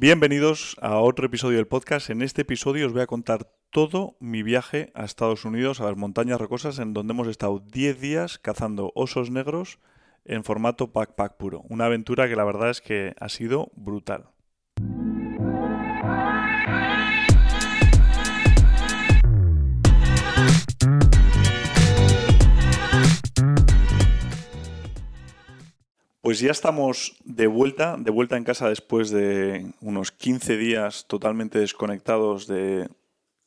Bienvenidos a otro episodio del podcast. En este episodio os voy a contar todo mi viaje a Estados Unidos, a las montañas rocosas, en donde hemos estado 10 días cazando osos negros en formato backpack puro. Una aventura que la verdad es que ha sido brutal. Pues ya estamos de vuelta, de vuelta en casa después de unos 15 días totalmente desconectados de,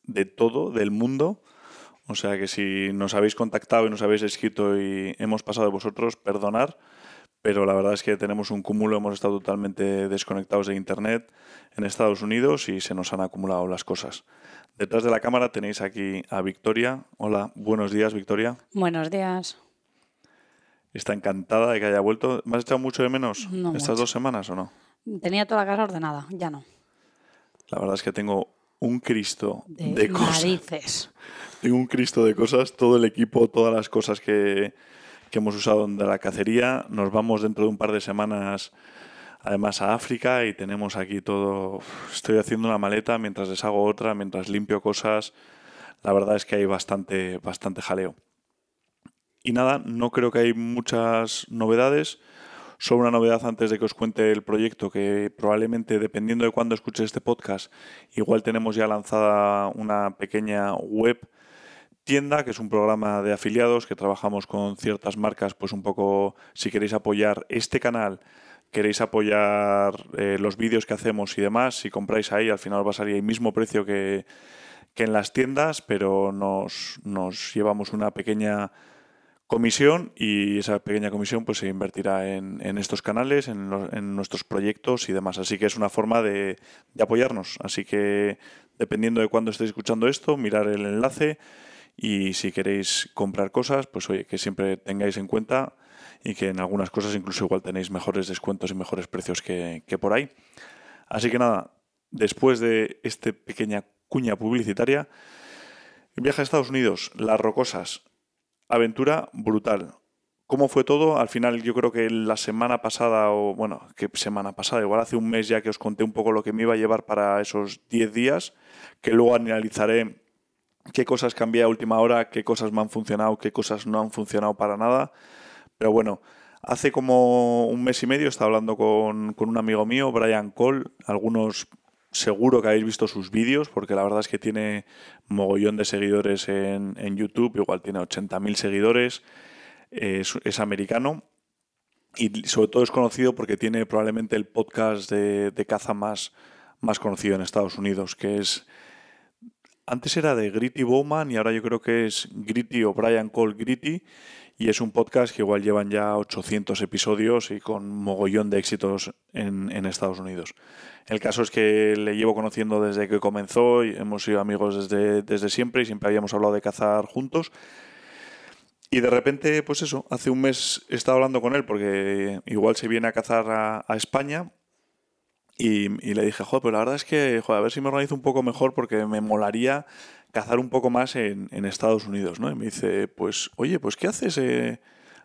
de todo, del mundo. O sea que si nos habéis contactado y nos habéis escrito y hemos pasado de vosotros, perdonar. Pero la verdad es que tenemos un cúmulo, hemos estado totalmente desconectados de Internet en Estados Unidos y se nos han acumulado las cosas. Detrás de la cámara tenéis aquí a Victoria. Hola, buenos días, Victoria. Buenos días. Está encantada de que haya vuelto. ¿Me has echado mucho de menos No estas mucho. dos semanas o no? Tenía toda la casa ordenada, ya no. La verdad es que tengo un Cristo de, De, cosas. narices. Tengo un Cristo de cosas, todo el equipo, todas las cosas que, que hemos usado de la cacería. Nos vamos dentro de un par de semanas además a África y tenemos aquí todo. Estoy haciendo una maleta mientras deshago otra, mientras limpio cosas. La verdad es que hay bastante, bastante jaleo. Y nada, no creo que hay muchas novedades. Solo una novedad antes de que os cuente el proyecto, que probablemente, dependiendo de cuándo escuches este podcast, igual tenemos ya lanzada una pequeña web tienda, que es un programa de afiliados que trabajamos con ciertas marcas, pues un poco, si queréis apoyar este canal, queréis apoyar eh, los vídeos que hacemos y demás, si compráis ahí, al final va a salir el mismo precio que, que en las tiendas, pero nos, nos llevamos una pequeña comisión y esa pequeña comisión pues se invertirá en, en estos canales, en, los- en nuestros proyectos y demás. Así que es una forma de, de apoyarnos. Así que dependiendo de cuándo estéis escuchando esto, mirar el enlace y si queréis comprar cosas, pues oye, que siempre tengáis en cuenta y que en algunas cosas incluso igual tenéis mejores descuentos y mejores precios que, que por ahí. Así que nada, después de esta pequeña cuña publicitaria, viaje a Estados Unidos, Las Rocosas, aventura brutal. ¿Cómo fue todo? Al final yo creo que la semana pasada, o bueno, ¿qué semana pasada? Igual hace un mes ya que os conté un poco lo que me iba a llevar para esos 10 días, que luego analizaré qué cosas cambié a última hora, qué cosas me han funcionado, qué cosas no han funcionado para nada. Pero bueno, hace como un mes y medio estaba hablando con, con un amigo mío, Brian Cole. Algunos seguro que habéis visto sus vídeos, porque la verdad es que tiene mogollón de seguidores en, en YouTube, igual tiene 80.000 seguidores, es, americano y sobre todo es conocido porque tiene probablemente el podcast de, de caza más, más conocido en Estados Unidos, que es... Antes era de Gritty Bowman y ahora yo creo que es Gritty o Brian Cole Gritty y es un podcast que igual llevan ya 800 episodios y con mogollón de éxitos en, Estados Unidos. El caso es que le llevo conociendo desde que comenzó y hemos sido amigos desde, desde siempre y siempre habíamos hablado de cazar juntos. Y de repente, pues eso, hace un mes estaba hablando con él porque igual se viene a cazar a, España y, le dije, joder, pues la verdad es que, a ver si me organizo un poco mejor porque me molaría cazar un poco más en, Estados Unidos, ¿no? Y me dice, pues, oye, pues, ¿qué haces eh,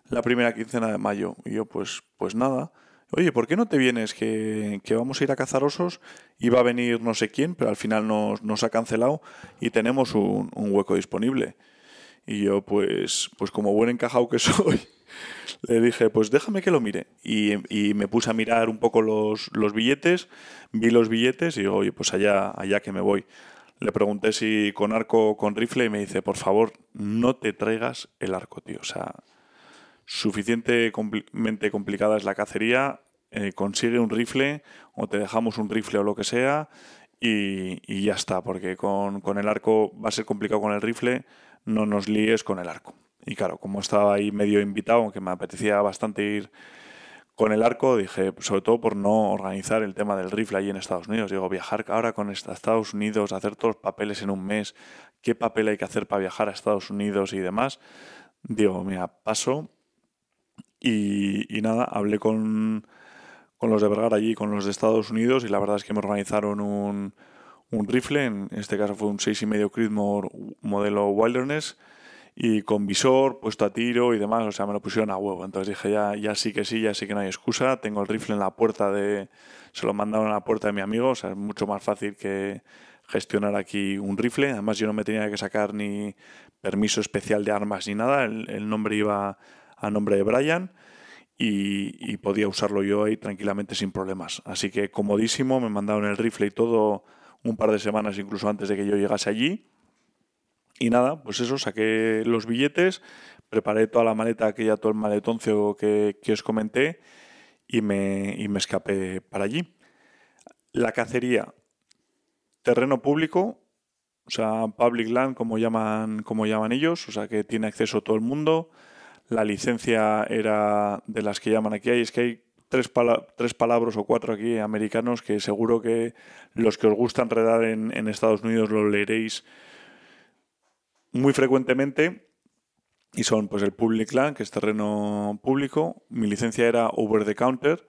la primera quincena de mayo? Y yo, pues, pues nada. Oye, ¿por qué no te vienes? Que, vamos a ir a cazar osos. Iba a venir no sé quién, pero al final nos, ha cancelado y tenemos un, hueco disponible. Y yo, pues, pues como buen encajado que soy, le dije, pues déjame que lo mire. Y, y me puse a mirar un poco los, los billetes, vi los billetes y digo, oye, pues allá, allá que me voy. Le pregunté si con arco o con rifle y me dice, por favor, no te traigas el arco, tío. O sea, suficientemente complicada es la cacería, eh, consigue un rifle o te dejamos un rifle o lo que sea y, ya está, porque con, con el arco va a ser complicado con el rifle, no nos líes con el arco. Y claro, como estaba ahí medio invitado, aunque me apetecía bastante ir con el arco, dije, sobre todo por no organizar el tema del rifle allí en Estados Unidos. Digo, viajar ahora con esta- Estados Unidos, hacer todos los papeles en un mes, qué papel hay que hacer para viajar a Estados Unidos y demás. Digo, mira, paso. Y, y nada, hablé con, con los de Vergara allí, con los de Estados Unidos, y la verdad es que me organizaron un, un rifle, en este caso fue un 6,5 Creedmoor modelo Wilderness, y con visor, puesto a tiro y demás, o sea, me lo pusieron a huevo. Entonces dije, ya, ya sí que sí, ya sí que no hay excusa. Tengo el rifle en la puerta de... Se lo mandaron a la puerta de mi amigo, o sea, es mucho más fácil que gestionar aquí un rifle. Además, yo no me tenía que sacar ni permiso especial de armas ni nada. El, nombre iba a nombre de Brian y, y, podía usarlo yo ahí tranquilamente sin problemas. Así que comodísimo, me mandaron el rifle y todo un par de semanas incluso antes de que yo llegase allí y nada, pues eso, saqué los billetes, preparé toda la maleta, aquella, todo el maletoncio que, que os comenté y me, y me escapé para allí. La cacería, terreno público, o sea, public land, como llaman, como llaman ellos, o sea, que tiene acceso todo el mundo. La licencia era de las que llaman aquí, es que hay tres, tres palabras o cuatro aquí americanos que seguro que los que os gusta enredar en, en Estados Unidos lo leeréis muy frecuentemente y son pues el public land, que es terreno público. Mi licencia era over the counter,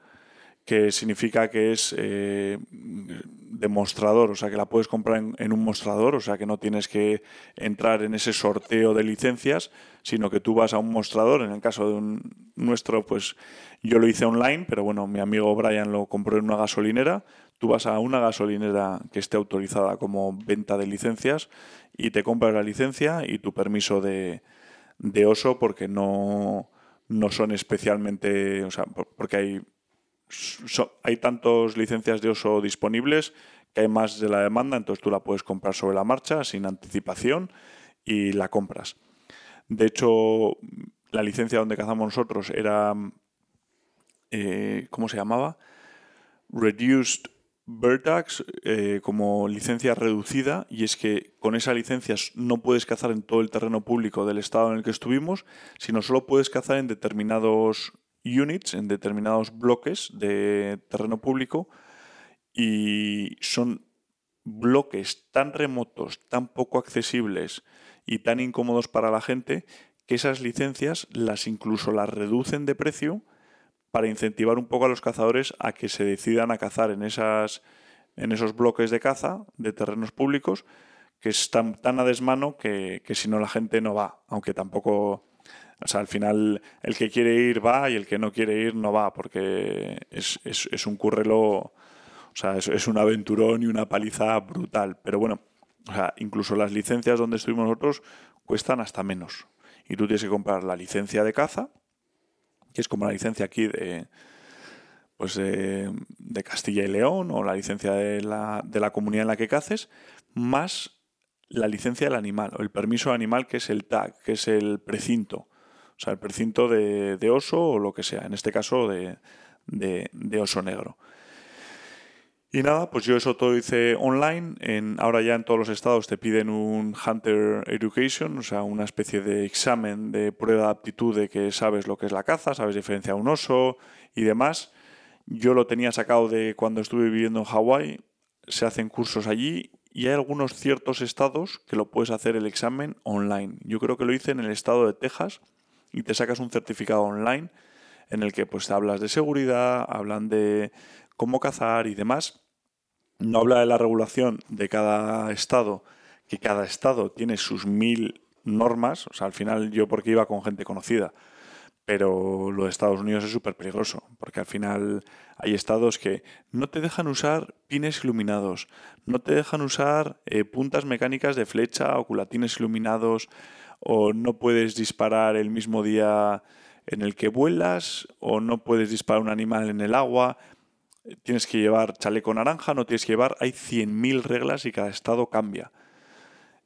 que significa que es eh, demostrador, o sea que la puedes comprar en, un mostrador, o sea que no tienes que entrar en ese sorteo de licencias, sino que tú vas a un mostrador. En el caso de un nuestro, pues yo lo hice online, pero bueno, mi amigo Brian lo compró en una gasolinera. Tú vas a una gasolinera que esté autorizada como venta de licencias y te compras la licencia y tu permiso de, de oso porque no, no son especialmente, o sea, porque hay, hay tantas licencias de oso disponibles que hay más de la demanda, entonces tú la puedes comprar sobre la marcha sin anticipación y la compras. De hecho, la licencia donde cazamos nosotros era, eh, ¿cómo se llamaba? Reduced Vertax eh, como licencia reducida y es que con esa licencia no puedes cazar en todo el terreno público del estado en el que estuvimos, sino solo puedes cazar en determinados units, en determinados bloques de terreno público y son bloques tan remotos, tan poco accesibles y tan incómodos para la gente que esas licencias las incluso las reducen de precio para incentivar un poco a los cazadores a que se decidan a cazar en, esas, en esos bloques de caza de terrenos públicos que están tan a desmano que, si no la gente no va, aunque tampoco, o sea, al final el que quiere ir va y el que no quiere ir no va, porque es, un currelo, o sea, es, un aventurón y una paliza brutal. Pero bueno, o sea, incluso las licencias donde estuvimos nosotros cuestan hasta menos. Y tú tienes que comprar la licencia de caza, que es como la licencia aquí de, pues de, Castilla y León o la licencia de la, de la, comunidad en la que caces, más la licencia del animal o el permiso animal que es el tag, que es el precinto. O sea, el precinto de, de oso o lo que sea, en este caso de, de oso negro. Y nada, pues yo eso todo hice online. En, ahora ya en todos los estados te piden un Hunter Education, o sea, una especie de examen de prueba de aptitud de que sabes lo que es la caza, sabes diferenciar un oso y demás. Yo lo tenía sacado de cuando estuve viviendo en Hawái. Se hacen cursos allí y hay algunos ciertos estados que lo puedes hacer el examen online. Yo creo que lo hice en el estado de Texas y te sacas un certificado online en el que pues hablas de seguridad, hablan de cómo cazar y demás. No habla de la regulación de cada estado, que cada estado tiene sus mil normas. O sea, al final yo porque iba con gente conocida. Pero lo de Estados Unidos es súper peligroso, porque al final hay estados que no te dejan usar pines iluminados, no te dejan usar eh, puntas mecánicas de flecha o culatines iluminados, o no puedes disparar el mismo día en el que vuelas, o no puedes disparar un animal en el agua tienes que llevar chaleco naranja, no tienes que llevar, hay 100.000 reglas y cada estado cambia.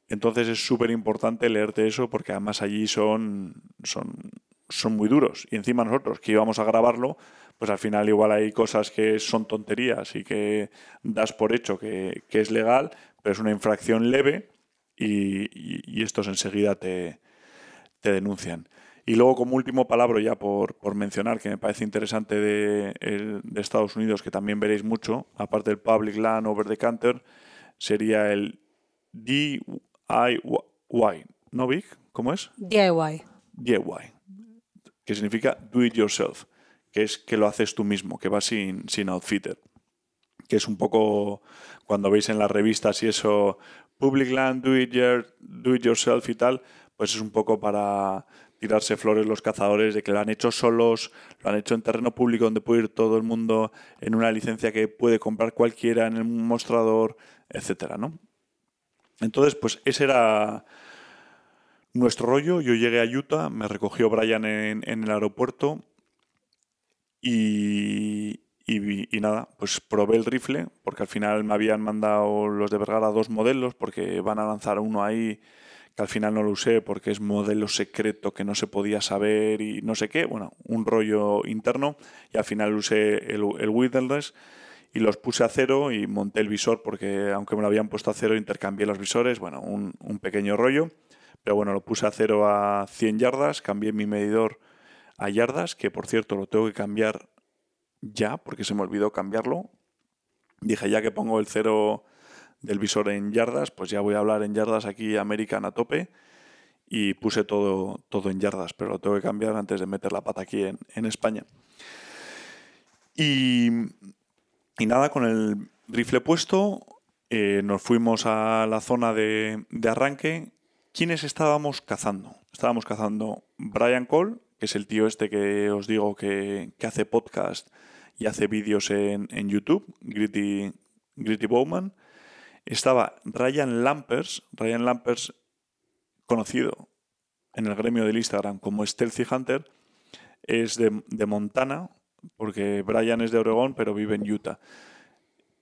Entonces es súper importante leerte eso porque además allí son, son, son muy duros. Y encima nosotros que íbamos a grabarlo, pues al final igual hay cosas que son tonterías y que das por hecho que, es legal, pero es una infracción leve y, estos enseguida te, te denuncian. Y luego, como último palabra, ya por, mencionar, que me parece interesante de, Estados Unidos, que también veréis mucho, aparte del Public Land Over the Counter, sería el DIY. ¿No, Vic? ¿Cómo es? DIY. DIY, que significa Do It Yourself, que es que lo haces tú mismo, que vas sin, sin outfitter. Que es un poco, cuando veis en las revistas y eso, Public Land, Do It, do it Yourself y tal, pues es un poco para tirarse flores los cazadores de que lo han hecho solos, lo han hecho en terreno público donde puede ir todo el mundo en una licencia que puede comprar cualquiera en el mostrador, etcétera, ¿no? Entonces, pues ese era nuestro rollo. Yo llegué a Utah, me recogió Brian en, en el aeropuerto y, y, nada, pues probé el rifle, porque al final me habían mandado los de Vergara dos modelos, porque van a lanzar uno ahí que al final no lo usé porque es modelo secreto que no se podía saber y no sé qué, bueno, un rollo interno, y al final usé el, el y los puse a cero y monté el visor porque aunque me lo habían puesto a cero intercambié los visores, bueno, un, un pequeño rollo, pero bueno, lo puse a cero a 100 yardas, cambié mi medidor a yardas, que por cierto lo tengo que cambiar ya, porque se me olvidó cambiarlo. Dije, ya que pongo el cero del visor en yardas, pues ya voy a hablar en yardas aquí American a tope. Y puse todo, todo en yardas, pero lo tengo que cambiar antes de meter la pata aquí en, España. Y, nada, con el rifle puesto, eh, nos fuimos a la zona de, de arranque. ¿Quiénes estábamos cazando? Estábamos cazando Brian Cole, que es el tío este que os digo que, que hace podcast y hace vídeos en, en YouTube, Gritty, Gritty Bowman. Estaba Ryan Lampers, Ryan Lampers conocido en el gremio del Instagram como Stealthy Hunter, es de, de Montana, porque Brian es de Oregón, pero vive en Utah.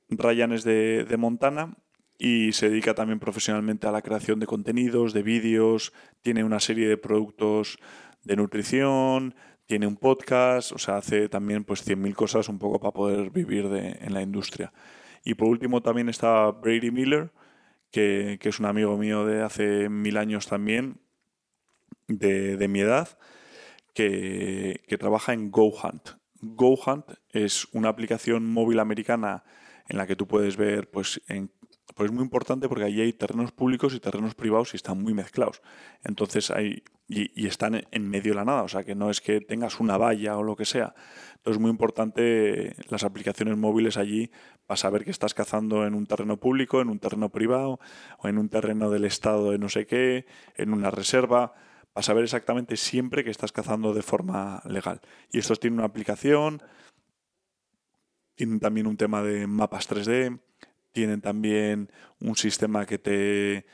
Ryan es de, de, Montana y se dedica también profesionalmente a la creación de contenidos, de vídeos, tiene una serie de productos de nutrición, tiene un podcast, o sea, hace también pues 100.000 cosas un poco para poder vivir en la industria. Y por último también está Brady Miller, que, es un amigo mío de hace mil años también, de, mi edad, que, que, trabaja en GoHunt. GoHunt es una aplicación móvil americana en la que tú puedes ver pues, en pues es muy importante porque allí hay terrenos públicos y terrenos privados y están muy mezclados. Entonces hay, y, están en medio de la nada, o sea que no es que tengas una valla o lo que sea. Entonces es muy importante las aplicaciones móviles allí para saber que estás cazando en un terreno público, en un terreno privado o en un terreno del estado de no sé qué, en una reserva, para saber exactamente siempre que estás cazando de forma legal. Y estos tienen una aplicación, tienen también un tema de mapas 3D tienen también un sistema que te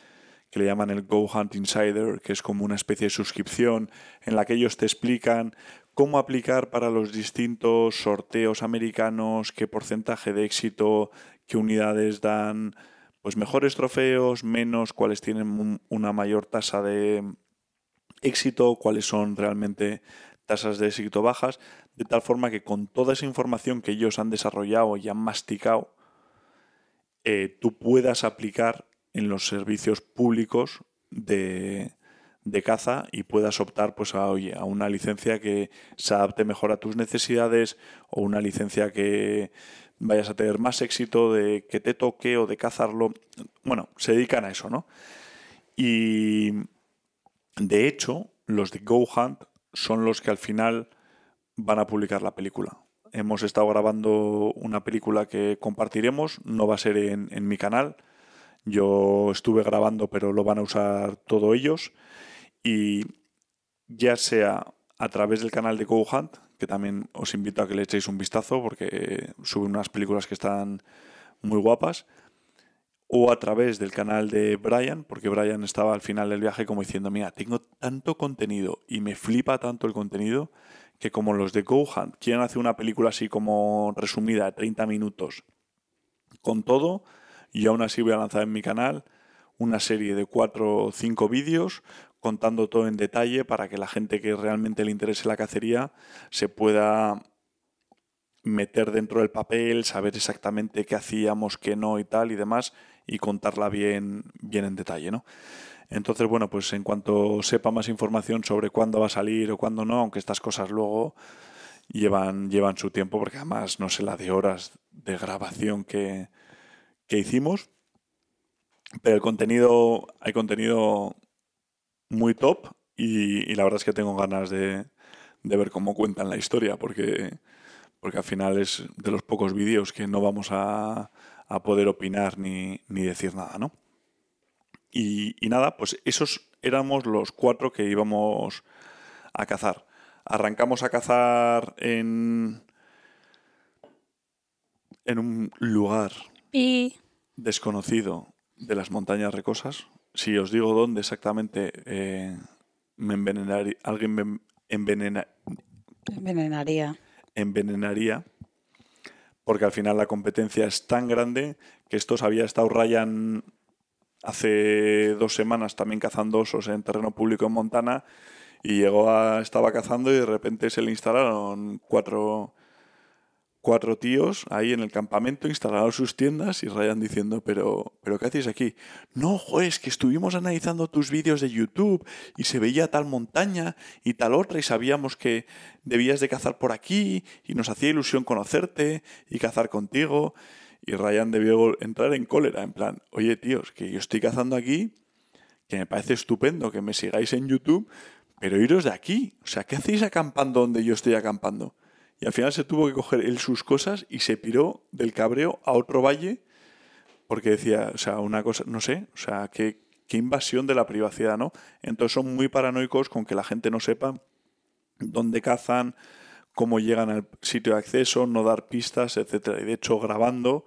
que le llaman el Go Hunt Insider, que es como una especie de suscripción en la que ellos te explican cómo aplicar para los distintos sorteos americanos, qué porcentaje de éxito, qué unidades dan pues mejores trofeos, menos, cuáles tienen una mayor tasa de éxito, cuáles son realmente tasas de éxito bajas, de tal forma que con toda esa información que ellos han desarrollado y han masticado, eh, tú puedas aplicar en los servicios públicos de, caza y puedas optar pues a, a una licencia que se adapte mejor a tus necesidades o una licencia que vayas a tener más éxito de que te toque o de cazarlo. Bueno, se dedican a eso, ¿no? Y de hecho, los de Go Hunt son los que al final van a publicar la película. Hemos estado grabando una película que compartiremos, no va a ser en, mi canal. Yo estuve grabando, pero lo van a usar todos ellos. Y ya sea a través del canal de Go Hunt, que también os invito a que le echéis un vistazo porque sube unas películas que están muy guapas, o a través del canal de Brian, porque Brian estaba al final del viaje como diciendo, mira, tengo tanto contenido y me flipa tanto el contenido que como los de GoHunt quieren hacer una película así como resumida, de 30 minutos, con todo, y aún así voy a lanzar en mi canal una serie de 4 o 5 vídeos contando todo en detalle para que la gente que realmente le interese la cacería se pueda meter dentro del papel, saber exactamente qué hacíamos, qué no y tal y demás, y contarla bien, bien en detalle, ¿no? Entonces, bueno, pues en cuanto sepa más información sobre cuándo va a salir o cuándo no, aunque estas cosas luego llevan, llevan su tiempo, porque además no sé la de horas de grabación que, hicimos. Pero el contenido, hay contenido muy top y, la verdad es que tengo ganas de, ver cómo cuentan la historia, porque, porque al final es de los pocos vídeos que no vamos a, a poder opinar ni, ni decir nada, ¿no? Y, y nada, pues esos éramos los cuatro que íbamos a cazar. Arrancamos a cazar en, en un lugar Y desconocido de las montañas recosas. Si os digo dónde exactamente, eh, me envenenaría, alguien me envenena- envenenaría. envenenaría, porque al final la competencia es tan grande que estos había estado Ryan hace dos semanas también cazando osos en terreno público en Montana y llegó a, estaba cazando y de repente se le instalaron cuatro, cuatro tíos ahí en el campamento, instalaron sus tiendas y Ryan diciendo, pero, pero ¿qué hacéis aquí? No, joder, es que estuvimos analizando tus vídeos de YouTube y se veía tal montaña y tal otra y sabíamos que debías de cazar por aquí y nos hacía ilusión conocerte y cazar contigo. Y Ryan debió entrar en cólera, en plan, oye tíos, que yo estoy cazando aquí, que me parece estupendo que me sigáis en YouTube, pero iros de aquí. O sea, ¿qué hacéis acampando donde yo estoy acampando? Y al final se tuvo que coger él sus cosas y se piró del cabreo a otro valle porque decía, o sea, una cosa, no sé, o sea, qué, qué invasión de la privacidad, ¿no? Entonces son muy paranoicos con que la gente no sepa dónde cazan, cómo llegan al sitio de acceso, no dar pistas, etcétera. Y de hecho, grabando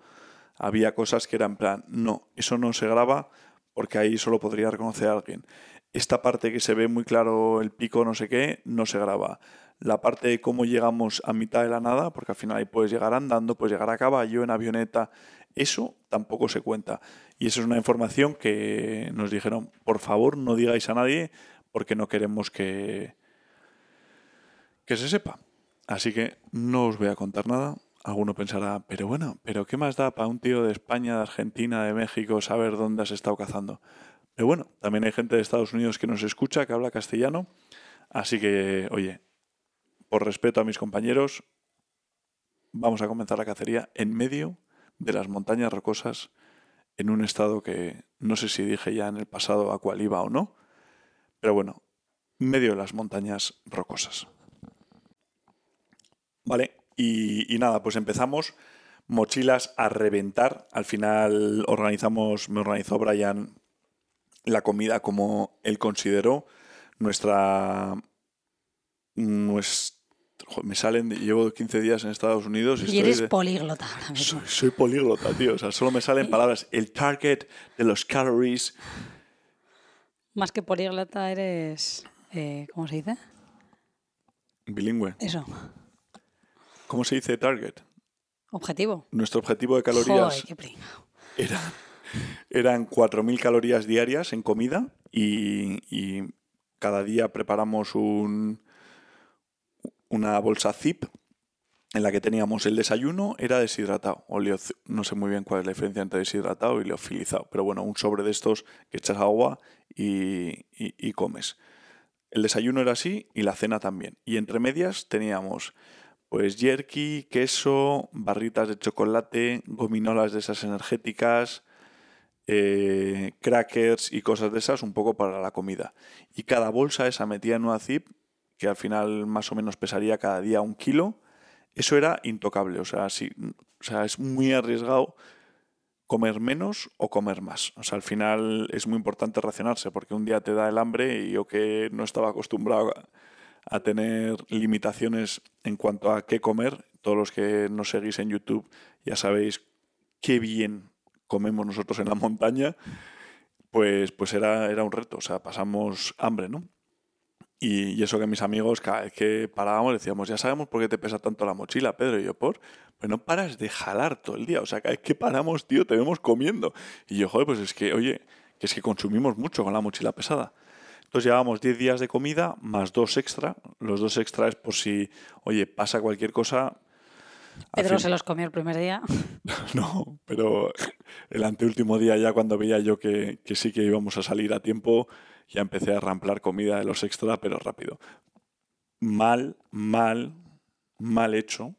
había cosas que eran plan, no, eso no se graba porque ahí solo podría reconocer a alguien. Esta parte que se ve muy claro el pico, no sé qué, no se graba. La parte de cómo llegamos a mitad de la nada, porque al final ahí puedes llegar andando, puedes llegar a caballo, en avioneta, eso tampoco se cuenta. Y eso es una información que nos dijeron, por favor no digáis a nadie porque no queremos que, que se sepa. Así que no os voy a contar nada. Alguno pensará, pero bueno, pero ¿qué más da para un tío de España, de Argentina, de México saber dónde has estado cazando? Pero bueno, también hay gente de Estados Unidos que nos escucha, que habla castellano. Así que, oye, por respeto a mis compañeros, vamos a comenzar la cacería en medio de las montañas rocosas en un estado que no sé si dije ya en el pasado a cuál iba o no, pero bueno, medio de las montañas rocosas. Vale, y, y nada, pues empezamos. Mochilas a reventar. Al final organizamos, me organizó Brian la comida como él consideró. Nuestra. me salen, llevo 15 días en Estados Unidos y, Y eres de- políglota soy políglota, tío. O sea, solo me salen palabras. El target de los calories. Más que políglota eres... eh, ¿Cómo se dice? Bilingüe. Eso. ¿Cómo se dice target? Objetivo. Nuestro objetivo de calorías Joder, qué era, eran 4.000 calorías diarias en comida y, y cada día preparamos un, una bolsa zip en la que teníamos el desayuno, era deshidratado. o leo- no sé muy bien cuál es la diferencia entre deshidratado y leofilizado, pero bueno, un sobre de estos que echas agua y, y- y comes. El desayuno era así y la cena también. Y entre medias teníamos pues jerky, queso, barritas de chocolate, gominolas de esas energéticas, eh, crackers y cosas de esas un poco para la comida. Y cada bolsa esa metida en una zip, que al final más o menos pesaría cada día un kilo, eso era intocable. O sea, sí, o sea, es muy arriesgado comer menos o comer más. O sea, al final es muy importante racionarse porque un día te da el hambre y yo que no estaba acostumbrado a, a tener limitaciones en cuanto a qué comer, todos los que nos seguís en YouTube ya sabéis qué bien comemos nosotros en la montaña, pues, pues era, era un reto, o sea, pasamos hambre, ¿no? Y, y eso que mis amigos, cada vez que parábamos, decíamos, ya sabemos por qué te pesa tanto la mochila, Pedro. Y yo, ¿por? Pues no paras de jalar todo el día. O sea, cada vez que paramos, tío, te vemos comiendo. Y yo, joder, pues es que, oye, que es que consumimos mucho con la mochila pesada. Entonces llevábamos 10 días de comida más dos extra. Los dos extra es por si, oye, pasa cualquier cosa. Pedro fin- se los comió el primer día. no, pero el anteúltimo día ya cuando veía yo que, que sí que íbamos a salir a tiempo, ya empecé a ramplar comida de los extra, pero rápido. Mal, mal, mal hecho,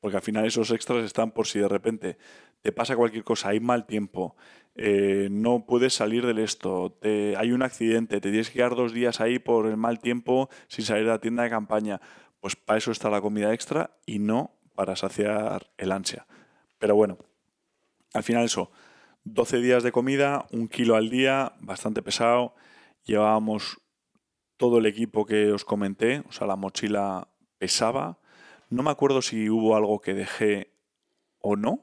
porque al final esos extras están por si de repente te pasa cualquier cosa, hay mal tiempo, eh, no puedes salir del esto, hay un accidente, te tienes que quedar dos días ahí por el mal tiempo sin salir de la tienda de campaña. Pues para eso está la comida extra y no para saciar el ansia. Pero bueno, al final eso, 12 días de comida, un kilo al día, bastante pesado. Llevábamos todo el equipo que os comenté, o sea, la mochila pesaba. No me acuerdo si hubo algo que dejé o no.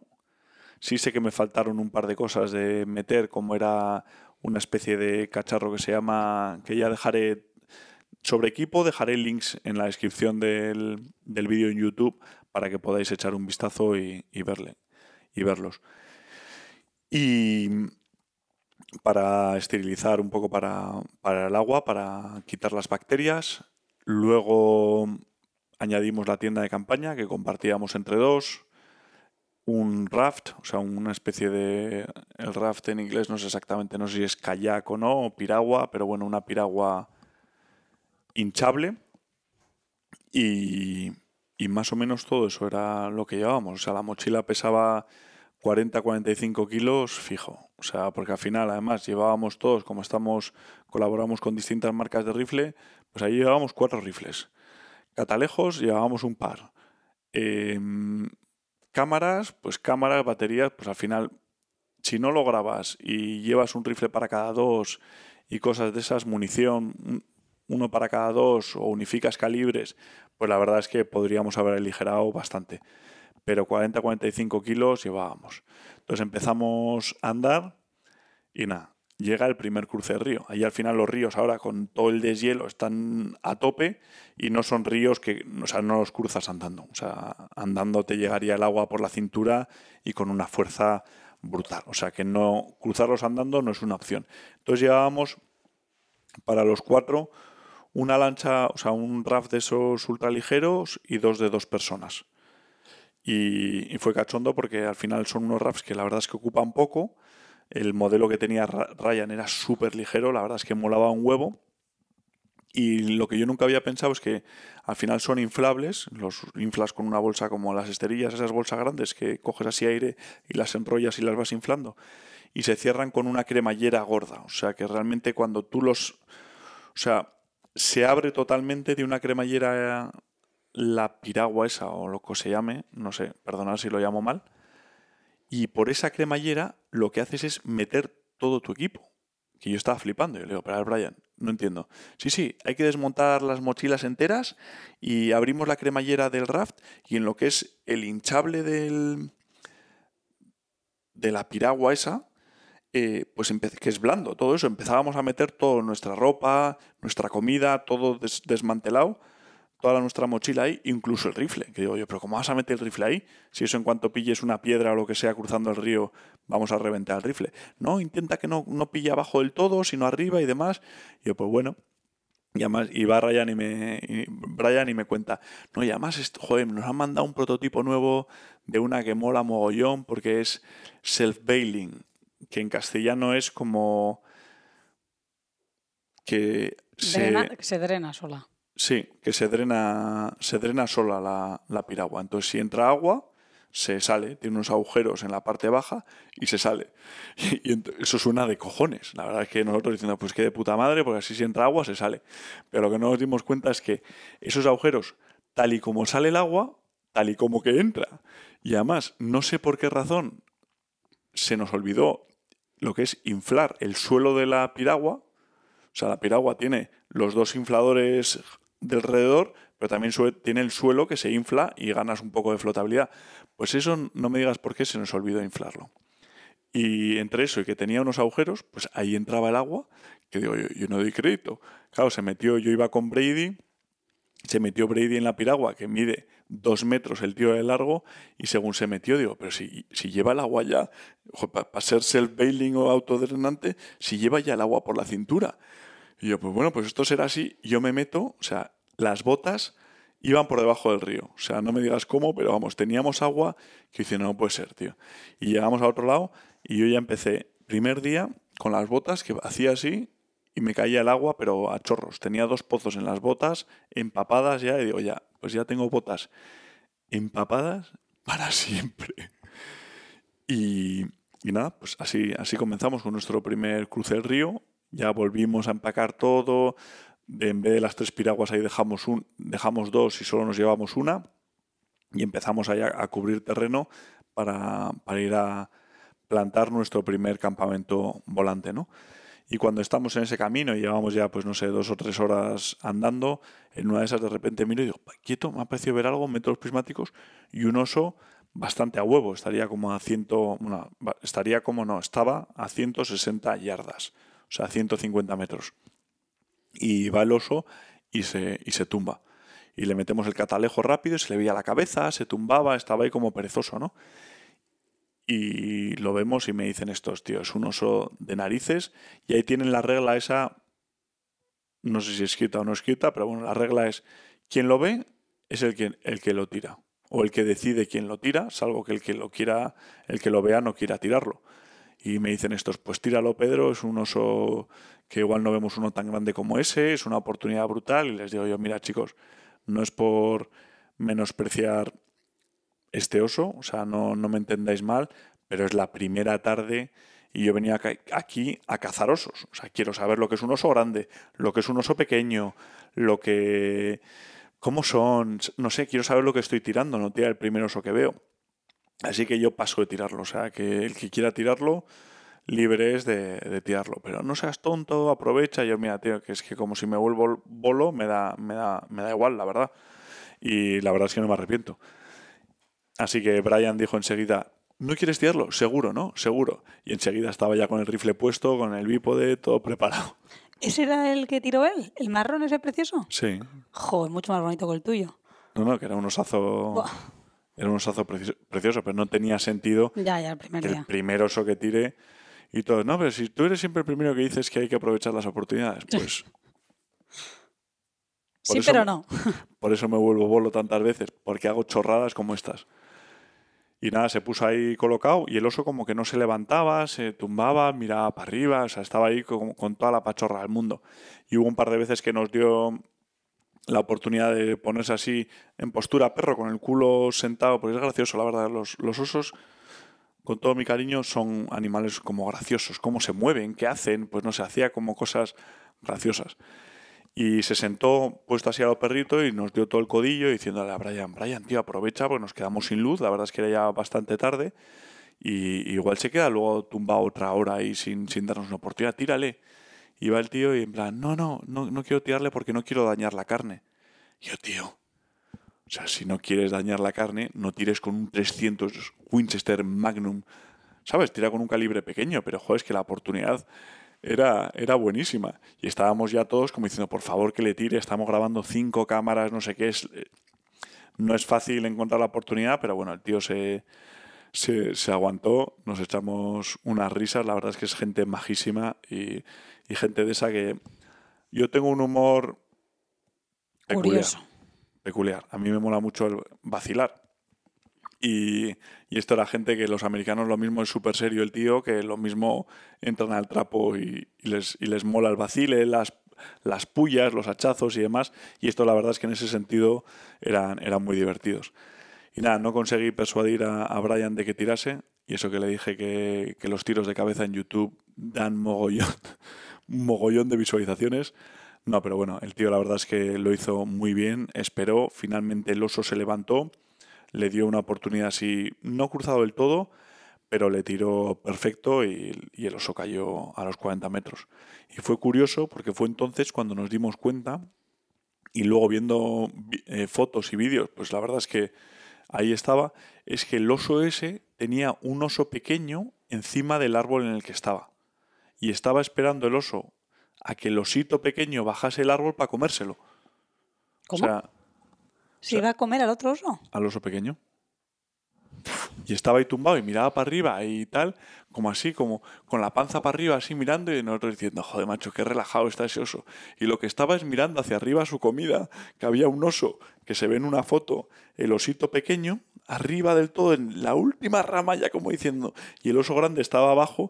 Sí sé que me faltaron un par de cosas de meter, como era una especie de cacharro que se llama, que ya dejaré sobre equipo, dejaré links en la descripción del, del vídeo en YouTube para que podáis echar un vistazo y, y verle y verlos. Y para esterilizar un poco para, para el agua, para quitar las bacterias. Luego añadimos la tienda de campaña que compartíamos entre dos. Un raft, o sea, una especie de. El raft en inglés no sé exactamente, no sé si es kayak o no, o piragua, pero bueno, una piragua hinchable. Y, y más o menos todo eso era lo que llevábamos. O sea, la mochila pesaba 40-45 kilos fijo. O sea, porque al final, además, llevábamos todos, como estamos, colaboramos con distintas marcas de rifle, pues ahí llevábamos cuatro rifles. Catalejos llevábamos un par. Em, cámaras, pues cámaras, baterías, pues al final, si no lo grabas y llevas un rifle para cada dos y cosas de esas, munición, uno para cada dos o unificas calibres, pues la verdad es que podríamos haber aligerado bastante pero 40-45 kilos llevábamos. Entonces empezamos a andar y nada, llega el primer cruce de río. Ahí al final los ríos ahora con todo el deshielo están a tope y no son ríos que, o sea, no los cruzas andando. O sea, andando te llegaría el agua por la cintura y con una fuerza brutal. O sea que no cruzarlos andando no es una opción. Entonces llevábamos para los cuatro una lancha, o sea, un raft de esos ultraligeros y dos de dos personas. Y, fue cachondo porque al final son unos rafts que la verdad es que ocupan poco. El modelo que tenía Ryan era súper ligero, la verdad es que molaba un huevo. Y lo que yo nunca había pensado es que al final son inflables, los inflas con una bolsa como las esterillas, esas bolsas grandes que coges así aire y las enrollas y las vas inflando. Y se cierran con una cremallera gorda. O sea que realmente cuando tú los... O sea, se abre totalmente de una cremallera la piragua esa o lo que se llame, no sé, perdonad si lo llamo mal, y por esa cremallera lo que haces es meter todo tu equipo. Que yo estaba flipando, yo le digo, pero Brian, no entiendo. Sí, sí, hay que desmontar las mochilas enteras y abrimos la cremallera del raft y en lo que es el hinchable del, de la piragua esa, eh, pues que es blando, todo eso. Empezábamos a meter toda nuestra ropa, nuestra comida, todo desmantelado toda nuestra mochila ahí, incluso el rifle. Que digo yo, pero ¿cómo vas a meter el rifle ahí? Si eso en cuanto pilles una piedra o lo que sea cruzando el río, vamos a reventar el rifle. No, intenta que no, no pille abajo del todo, sino arriba y demás. Y yo, pues bueno. Y además, y va Brian y me, Brian y me cuenta, no, y además, esto, joder, nos han mandado un prototipo nuevo de una que mola mogollón porque es self-bailing, que en castellano es como que se drena sola. Sí, que se drena, se drena sola la, la piragua. Entonces, si entra agua, se sale, tiene unos agujeros en la parte baja y se sale. Y, eso suena de cojones. La verdad es que nosotros diciendo, pues que de puta madre, porque así si entra agua, se sale. Pero lo que no nos dimos cuenta es que esos agujeros, tal y como sale el agua, tal y como que entra. Y además, no sé por qué razón se nos olvidó lo que es inflar el suelo de la piragua. O sea, la piragua tiene los dos infladores de alrededor, pero también tiene el suelo que se infla y ganas un poco de flotabilidad. Pues eso no me digas por qué se nos olvidó inflarlo. Y entre eso y que tenía unos agujeros, pues ahí entraba el agua, que digo, yo, yo no doy crédito. Claro, se metió, yo iba con Brady, se metió Brady en la piragua, que mide dos metros el tío de largo, y según se metió, digo, pero si, si lleva el agua ya, para ser self-bailing o autodrenante, si lleva ya el agua por la cintura. Y yo, pues bueno, pues esto será así. Yo me meto, o sea, las botas iban por debajo del río. O sea, no me digas cómo, pero vamos, teníamos agua que dice, no puede ser, tío. Y llegamos a otro lado y yo ya empecé, primer día, con las botas que hacía así y me caía el agua, pero a chorros. Tenía dos pozos en las botas, empapadas ya, y digo, ya, pues ya tengo botas empapadas para siempre. Y, y nada, pues así, así comenzamos con nuestro primer cruce del río ya volvimos a empacar todo. En vez de las tres piraguas ahí dejamos, un, dejamos dos y solo nos llevamos una. Y empezamos a cubrir terreno para, ir a, plantar nuestro primer campamento volante, ¿no? Y cuando estamos en ese camino y llevamos ya, pues no sé, dos o tres horas andando, en una de esas de repente miro y digo, quieto, me ha parecido ver algo, meto prismáticos y un oso bastante a huevo, estaría como a ciento, estaría como no, estaba a 160 yardas, o sea, 150 metros. Y va el oso y se, y se tumba. Y le metemos el catalejo rápido, se le veía la cabeza, se tumbaba, estaba ahí como perezoso, ¿no? y lo vemos y me dicen estos, tío, es un oso de narices y ahí tienen la regla esa, no sé si escrita o no escrita, pero bueno, la regla es, quien lo ve es el que, el que lo tira o el que decide quién lo tira, salvo que el que lo quiera, el que lo vea no quiera tirarlo. Y me dicen estos, pues tíralo Pedro, es un oso que igual no vemos uno tan grande como ese, es una oportunidad brutal y les digo yo, mira chicos, no es por menospreciar este oso, o sea, no, no me entendáis mal, pero es la primera tarde y yo venía aquí a cazar osos. O sea, quiero saber lo que es un oso grande, lo que es un oso pequeño, lo que... cómo son, no sé, quiero saber lo que estoy tirando, no tirar el primer oso que veo. Así que yo paso de tirarlo, o sea, que el que quiera tirarlo, libre es de, tirarlo. Pero no seas tonto, aprovecha. Yo, mira, tío, que es que como si me vuelvo bolo, me da, me da, me da igual, la verdad. Y la verdad es que no me arrepiento. Así que Brian dijo enseguida, ¿no quieres tirarlo? Seguro, ¿no? Seguro. Y enseguida estaba ya con el rifle puesto, con el bípode, todo preparado. ¿Ese era el que tiró él? ¿El marrón ese precioso? Sí. Joder, mucho más bonito que el tuyo. No, no, que era un osazo... Era un osazo precioso, pero no tenía sentido ya, ya, el primer que el primer oso que tire y todo. No, pero si tú eres siempre el primero que dices que hay que aprovechar las oportunidades, pues... sí, pero no. Por eso me vuelvo bolo tantas veces, porque hago chorradas como estas. Y nada, se puso ahí colocado y el oso como que no se levantaba, se tumbaba, miraba para arriba, o sea, estaba ahí con, toda la pachorra del mundo. Y hubo un par de veces que nos dio la oportunidad de ponerse así en postura perro, con el culo sentado, porque es gracioso, la verdad, los, los osos, con todo mi cariño, son animales como graciosos, cómo se mueven, qué hacen, pues no se hacía como cosas graciosas. Y se sentó puesto así a los perritos y nos dio todo el codillo diciéndole a Brian, Brian, tío, aprovecha porque nos quedamos sin luz, la verdad es que era ya bastante tarde y igual se queda luego tumbado otra hora ahí sin, sin darnos una oportunidad, tírale. Y va el tío y en plan, no, no, no, no quiero tirarle porque no quiero dañar la carne. Yo, tío, o sea, si no quieres dañar la carne, no tires con un 300 Winchester Magnum. ¿Sabes? Tira con un calibre pequeño, pero joder, es que la oportunidad era, era buenísima. Y estábamos ya todos como diciendo, por favor que le tire, estamos grabando cinco cámaras, no sé qué es. Eh, no es fácil encontrar la oportunidad, pero bueno, el tío se, se, aguantó, nos echamos unas risas, la verdad es que es gente majísima y, y gente de esa que yo tengo un humor peculiar. Peculiar. A mí me mola mucho el vacilar. Y, esto era gente que los americanos lo mismo es súper serio el tío, que lo mismo entran al trapo y, les, les, mola el vacile, las, las pullas, los hachazos y demás. Y esto la verdad es que en ese sentido eran, eran muy divertidos. Y nada, no conseguí persuadir a, Brian de que tirase. Y eso que le dije que, que los tiros de cabeza en YouTube dan mogollón, mogollón de visualizaciones. No, pero bueno, el tío la verdad es que lo hizo muy bien, esperó, finalmente el oso se levantó le dio una oportunidad así, no cruzado del todo, pero le tiró perfecto y, el oso cayó a los 40 metros. Y fue curioso porque fue entonces cuando nos dimos cuenta y luego viendo eh, fotos y vídeos, pues la verdad es que ahí estaba, es que el oso ese tenía un oso pequeño encima del árbol en el que estaba. Y estaba esperando el oso a que el osito pequeño bajase el árbol para comérselo. ¿Cómo? O sea, ¿Se iba a comer al otro oso? Al oso pequeño. Y estaba ahí tumbado y miraba para arriba y tal, como así, como con la panza para arriba, así mirando, y nosotros diciendo, joder, macho, qué relajado está ese oso. Y lo que estaba es mirando hacia arriba su comida, que había un oso que se ve en una foto, el osito pequeño, arriba del todo, en la última rama, ya como diciendo, y el oso grande estaba abajo,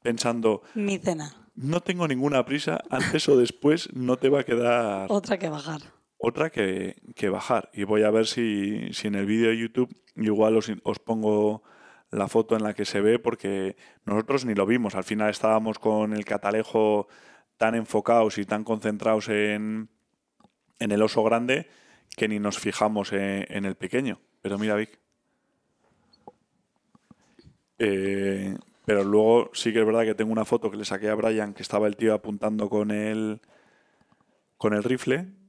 pensando, mi cena. No tengo ninguna prisa, antes o después no te va a quedar. Otra que bajar otra que, bajar. Y voy a ver si, en el vídeo de YouTube igual os, os, pongo la foto en la que se ve, porque nosotros ni lo vimos. Al final estábamos con el catalejo tan enfocados y tan concentrados en, en el oso grande que ni nos fijamos en, en el pequeño. Pero mira, Vic. Eh, Pero luego sí que es verdad que tengo una foto que le saqué a Brian que estaba el tío apuntando con el, con el rifle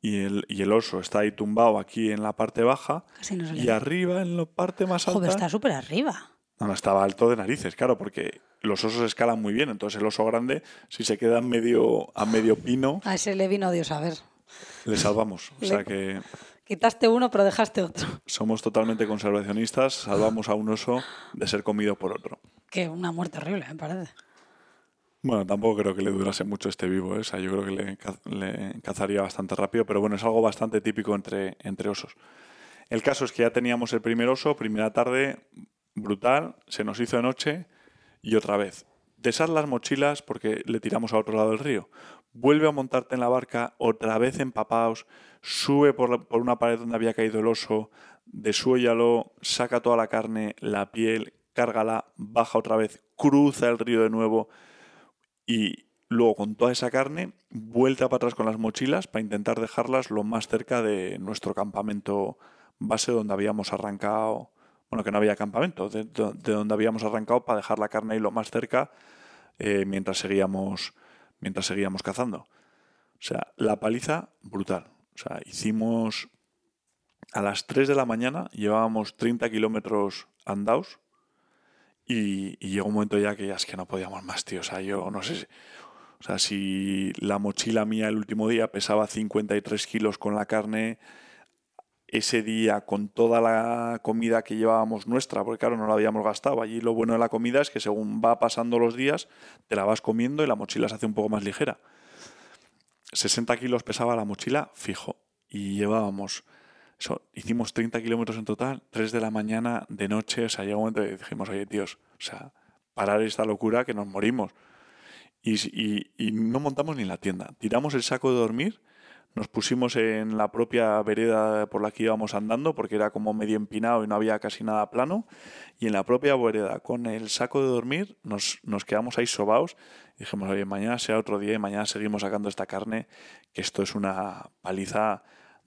y el, y el oso está ahí tumbado aquí en la parte baja Casi no y arriba en la parte más alta... Joder, está súper arriba. No, no, estaba alto de narices, claro, porque los osos escalan muy bien. Entonces el oso grande, si se queda en medio, a medio pino, A ese le vino Dios a ver. le salvamos. O sea que Quitaste uno, pero dejaste otro. somos totalmente conservacionistas, salvamos a un oso de ser comido por otro. Que una muerte horrible, me parece. Bueno, tampoco creo que le durase mucho este vivo, ¿eh? o sea, yo creo que le, le cazaría bastante rápido, pero bueno, es algo bastante típico entre, entre osos. El caso es que ya teníamos el primer oso, primera tarde, brutal, se nos hizo de noche y otra vez. Desar las mochilas porque le tiramos a otro lado del río. Vuelve a montarte en la barca, otra vez empapaos, sube por, por una pared donde había caído el oso, desuéllalo, saca toda la carne, la piel, cárgala, baja otra vez, cruza el río de nuevo y luego con toda esa carne, vuelta para atrás con las mochilas para intentar dejarlas lo más cerca de nuestro campamento base donde habíamos arrancado, bueno, que no había campamento, de, de- de donde habíamos arrancado para dejar la carne ahí lo más cerca eh, mientras seguíamos mientras seguíamos cazando. O sea, la paliza brutal. O sea, hicimos a las 3 de la mañana, llevábamos 30 kilómetros andados y, y llegó un momento ya que ya es que no podíamos más, tío. O sea, yo no sé si, o sea, si la mochila mía el último día pesaba 53 kilos con la carne, ese día con toda la comida que llevábamos nuestra, porque claro, no la habíamos gastado. Allí lo bueno de la comida es que según va pasando los días, te la vas comiendo y la mochila se hace un poco más ligera. 60 kilos pesaba la mochila fijo y llevábamos hicimos 30 kilómetros en total, 3 de la mañana, de noche, o sea, llegó un momento que dijimos, oye, tíos, o sea, parar esta locura que nos morimos. Y, no montamos ni en la tienda. Tiramos el saco de dormir, nos pusimos en la propia vereda por la que íbamos andando, porque era como medio empinado y no había casi nada plano, y en la propia vereda, con el saco de dormir, nos, quedamos ahí sobaos dijimos, oye, mañana sea otro día y mañana seguimos sacando esta carne, que esto es una paliza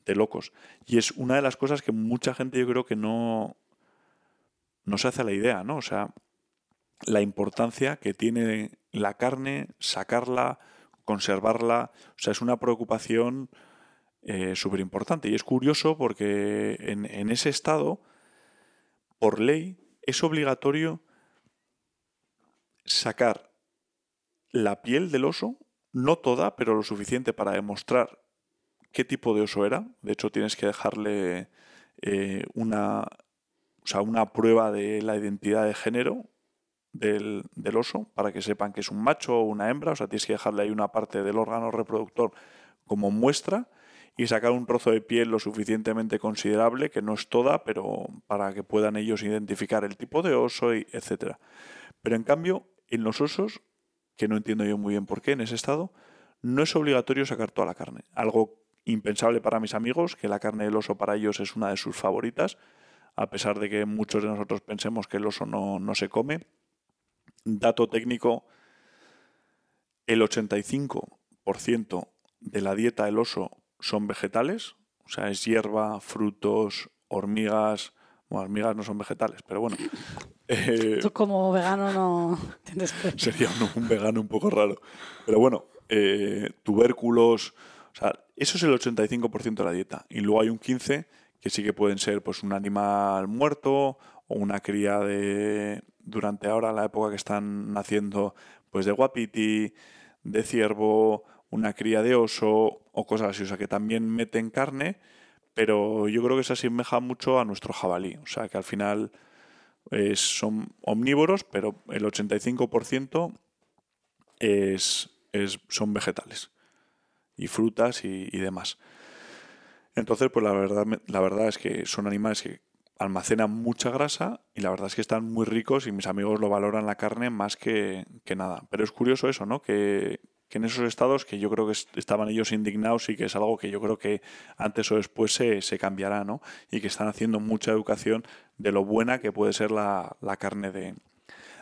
de locos. Y es una de las cosas que mucha gente yo creo que no, no se hace la idea, ¿no? O sea, la importancia que tiene la carne, sacarla, conservarla, o sea, es una preocupación súper importante. Y es curioso porque en, en ese estado, por ley, es obligatorio sacar la piel del oso, no toda, pero lo suficiente para demostrar qué tipo de oso era. De hecho, tienes que dejarle eh, una, o sea, una prueba de la identidad de género del, oso para que sepan que es un macho o una hembra. O sea, tienes que dejarle ahí una parte del órgano reproductor como muestra y sacar un trozo de piel lo suficientemente considerable, que no es toda, pero para que puedan ellos identificar el tipo de oso, y etcétera. Pero en cambio, en los osos, que no entiendo yo muy bien por qué en ese estado, no es obligatorio sacar toda la carne. Algo impensable para mis amigos, que la carne del oso para ellos es una de sus favoritas, a pesar de que muchos de nosotros pensemos que el oso no, no se come. Dato técnico, el 85% de la dieta del oso son vegetales, o sea, es hierba, frutos, hormigas. Bueno, hormigas no son vegetales, pero bueno. Eh, Tú como vegano no tienes que... sería un, un vegano un poco raro. Pero bueno, eh, tubérculos, o sea, eso es el 85% de la dieta. Y luego hay un 15% que sí que pueden ser pues un animal muerto o una cría de, durante ahora la época que están naciendo, pues de guapiti, de ciervo, una cría de oso o cosas así. O sea, que también meten carne, pero yo creo que se asemeja mucho a nuestro jabalí. O sea, que al final eh, son omnívoros, pero el 85% es, es- son vegetales y frutas y, demás. Entonces, pues la verdad, la verdad es que son animales que almacenan mucha grasa y la verdad es que están muy ricos y mis amigos lo valoran la carne más que, que nada. Pero es curioso eso, ¿no? Que, que en esos estados que yo creo que est- estaban ellos indignados y que es algo que yo creo que antes o después se, se cambiará, ¿no? Y que están haciendo mucha educación de lo buena que puede ser la, la carne de,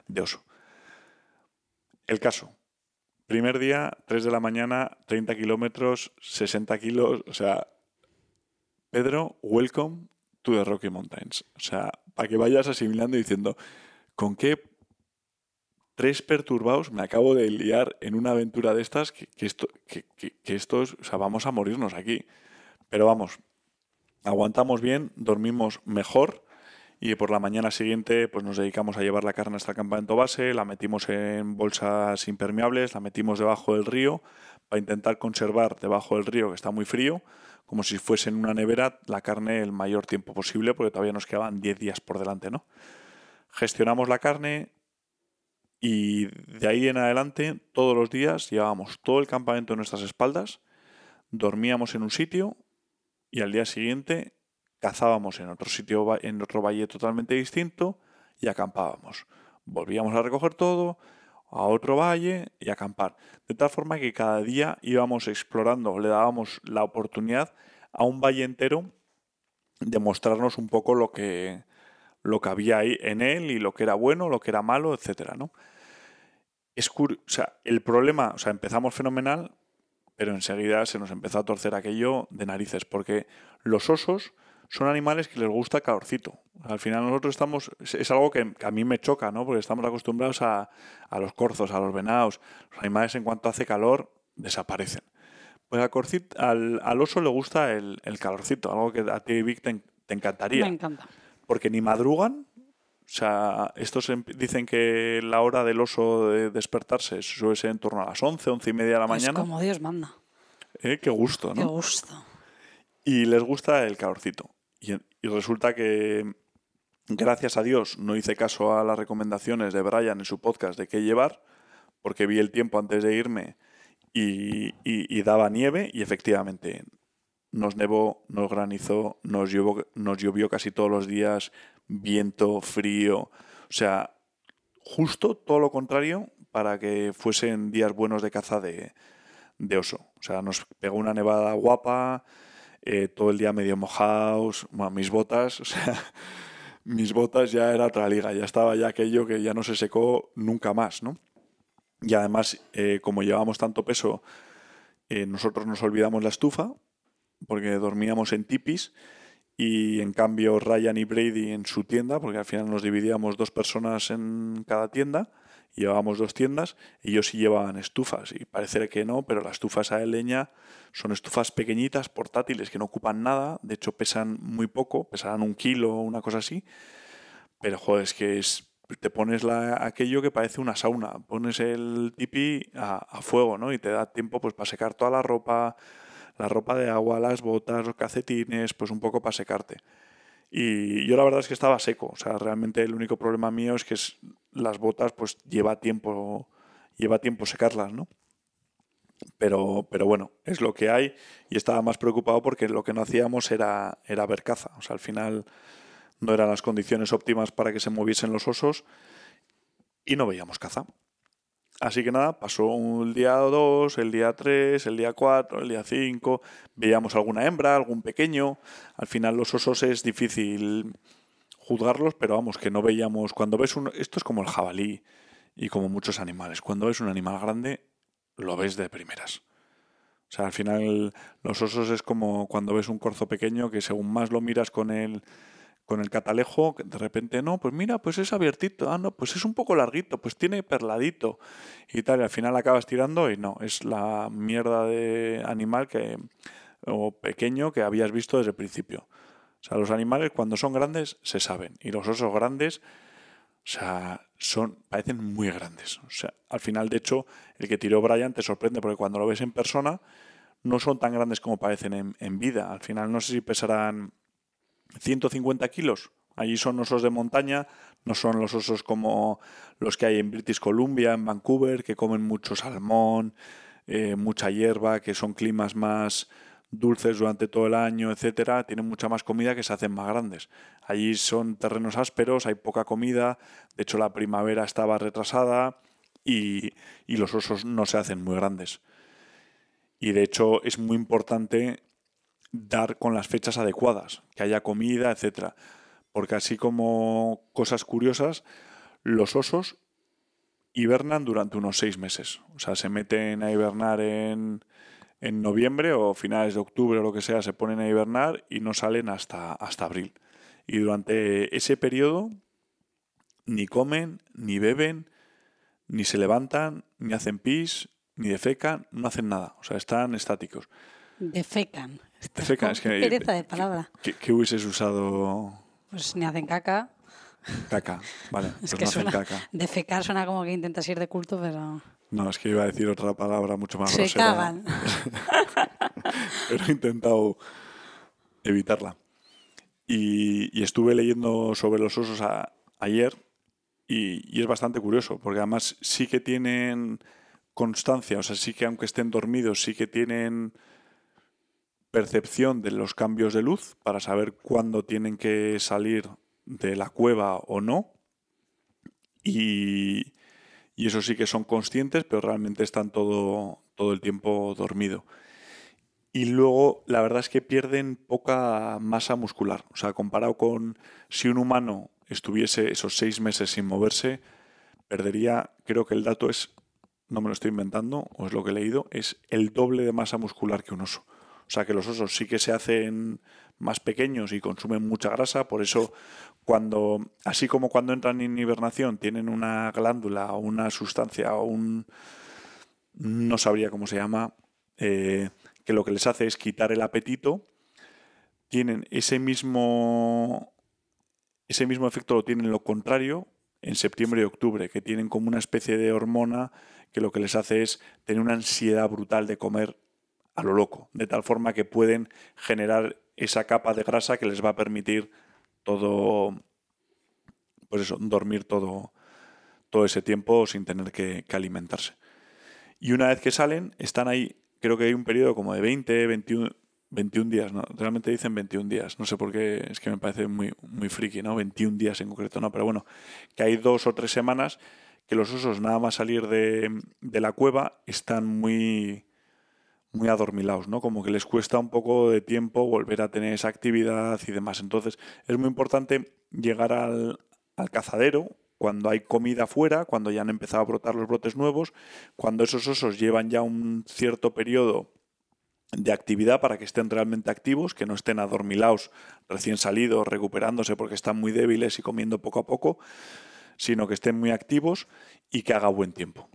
de oso. El caso. Primer día, 3 de la mañana, 30 kilómetros, 60 kilos. O sea, Pedro, welcome to the Rocky Mountains. O sea, para que vayas asimilando y diciendo, ¿con qué tres perturbados, me acabo de liar en una aventura de estas que, esto, que, que, esto es, o sea, vamos a morirnos aquí. Pero vamos, aguantamos bien, dormimos mejor y por la mañana siguiente pues nos dedicamos a llevar la carne hasta el campamento base, la metimos en bolsas impermeables, la metimos debajo del río para intentar conservar debajo del río que está muy frío, como si fuese en una nevera, la carne el mayor tiempo posible porque todavía nos quedaban 10 días por delante, ¿no? Gestionamos la carne y de ahí en adelante todos los días llevábamos todo el campamento en nuestras espaldas, dormíamos en un sitio y al día siguiente cazábamos en otro sitio, en otro valle totalmente distinto y acampábamos. Volvíamos a recoger todo, a otro valle y acampar. De tal forma que cada día íbamos explorando, le dábamos la oportunidad a un valle entero de mostrarnos un poco lo que, lo que había ahí en él y lo que era bueno, lo que era malo, etcétera, ¿no? Es o sea, el problema, o sea, empezamos fenomenal, pero enseguida se nos empezó a torcer aquello de narices, porque los osos son animales que les gusta calorcito. Al final nosotros estamos, es algo que a mí me choca, ¿no? Porque estamos acostumbrados a, los corzos, a los venados. Los animales en cuanto hace calor desaparecen. Pues al, al, oso le gusta el, calorcito, algo que a ti, Vic, te, encantaría. Me encanta. Porque ni madrugan, o sea, estos em, dicen que la hora del oso de despertarse suele ser en torno a las 11, 11 y media de la mañana. Es como Dios manda. Eh, qué gusto, ¿no? Qué gusto. Y les gusta el calorcito. Y, resulta que, gracias a Dios, no hice caso a las recomendaciones de Brian en su podcast de qué llevar, porque vi el tiempo antes de irme y, daba nieve y efectivamente nos nevó, nos granizó, nos llovió, nos llovió casi todos los días, viento, frío, o sea, justo todo lo contrario para que fuesen días buenos de caza de, de oso. O sea, nos pegó una nevada guapa, eh, todo el día medio mojados, mis botas, mis botas ya era otra liga, ya estaba ya aquello que ya no se secó nunca más, ¿no? Y además, eh, como llevábamos tanto peso, eh, nosotros nos olvidamos la estufa, porque dormíamos en tipis, y en cambio Ryan y Brady en su tienda, porque al final nos dividíamos dos personas en cada tienda, llevábamos dos tiendas, ellos sí llevaban estufas, y parece que no, pero las estufas de leña son estufas pequeñitas, portátiles, que no ocupan nada, de hecho pesan muy poco, pesarán un kilo o una cosa así, pero joder, es que es, te pones la, aquello que parece una sauna, pones el tipi a, fuego, ¿no? Y te da tiempo pues para secar toda la ropa, la ropa de agua, las botas, los calcetines, pues un poco para secarte. Y yo la verdad es que estaba seco, o sea, realmente el único problema mío es que las botas pues lleva tiempo, lleva tiempo secarlas, ¿no? Pero, pero bueno, es lo que hay y estaba más preocupado porque lo que no hacíamos era, era ver caza. O sea, al final no eran las condiciones óptimas para que se moviesen los osos y no veíamos caza. Así que nada, pasó el día 2, el día 3, el día 4, el día 5, veíamos alguna hembra, algún pequeño. Al final los osos es difícil juzgarlos, pero vamos, que no veíamos. Cuando ves un. Esto es como el jabalí y como muchos animales. Cuando ves un animal grande, lo ves de primeras. O sea, al final los osos es como cuando ves un corzo pequeño que según más lo miras con el, con el catalejo, de repente no, pues mira, pues es abiertito, ah, no, pues es un poco larguito, pues tiene perladito y tal, y al final acabas tirando y no, es la mierda de animal que o pequeño que habías visto desde el principio. O sea, los animales cuando son grandes se saben y los osos grandes o sea, son, parecen muy grandes. O sea, al final, de hecho, el que tiró Brian te sorprende porque cuando lo ves en persona no son tan grandes como parecen en, vida. Al final, no sé si pesarán 150 kilos. Allí son osos de montaña, no son los osos como los que hay en British Columbia, en Vancouver, que comen mucho salmón, eh, mucha hierba, que son climas más, dulces durante todo el año, etcétera, tienen mucha más comida que se hacen más grandes. Allí son terrenos ásperos, hay poca comida, de hecho la primavera estaba retrasada y, los osos no se hacen muy grandes. Y de hecho es muy importante dar con las fechas adecuadas, que haya comida, etcétera. Porque así como cosas curiosas, los osos hibernan durante unos seis meses. O sea, se meten a hibernar en, en noviembre o finales de octubre o lo que sea se ponen a hibernar y no salen hasta, hasta abril. Y durante ese periodo ni comen, ni beben, ni se levantan, ni hacen pis, ni defecan, no hacen nada. O sea, están estáticos. Defecan. Defecan, es que... pereza de palabra. ¿Qué, qué hubieses usado? Pues ni hacen caca. Caca. Vale, Es pues que no hacen suena, caca. defecar suena como que intentas ir de culto, pero No, es que iba a decir otra palabra mucho más se grosera. cagan. pero he intentado evitarla. Y, y estuve leyendo sobre los osos a- ayer y, y es bastante curioso, porque además sí que tienen constancia, o sea, sí que aunque estén dormidos, sí que tienen percepción de los cambios de luz para saber cuándo tienen que salir de la cueva o no. Y, y eso sí que son conscientes, pero realmente están todo, todo el tiempo dormido. Y luego, la verdad es que pierden poca masa muscular. O sea, comparado con si un humano estuviese esos seis meses sin moverse, perdería, creo que el dato es, no me lo estoy inventando, o es lo que he leído, es el doble de masa muscular que un oso. O sea, que los osos sí que se hacen más pequeños y consumen mucha grasa, por eso cuando, así como cuando entran en hibernación, tienen una glándula o una sustancia o un, no sabría cómo se llama, eh, que lo que les hace es quitar el apetito, tienen ese mismo, ese mismo efecto lo tienen lo contrario en septiembre y octubre, que tienen como una especie de hormona que lo que les hace es tener una ansiedad brutal de comer a lo loco, de tal forma que pueden generar esa capa de grasa que les va a permitir todo, pues eso, dormir todo, todo ese tiempo sin tener que, alimentarse. Y una vez que salen, están ahí, creo que hay un periodo como de 20, 21, 21 días, ¿no? Realmente dicen 21 días, no sé por qué, es que me parece muy, muy friki, ¿no? 21 días en concreto, no, pero bueno, que hay dos o tres semanas que los osos nada más salir de, de la cueva están muy, muy adormilados, ¿no? Como que les cuesta un poco de tiempo volver a tener esa actividad y demás. Entonces, es muy importante llegar al, al cazadero cuando hay comida afuera, cuando ya han empezado a brotar los brotes nuevos, cuando esos osos llevan ya un cierto periodo de actividad para que estén realmente activos, que no estén adormilados, recién salidos, recuperándose porque están muy débiles y comiendo poco a poco, sino que estén muy activos y que haga buen tiempo.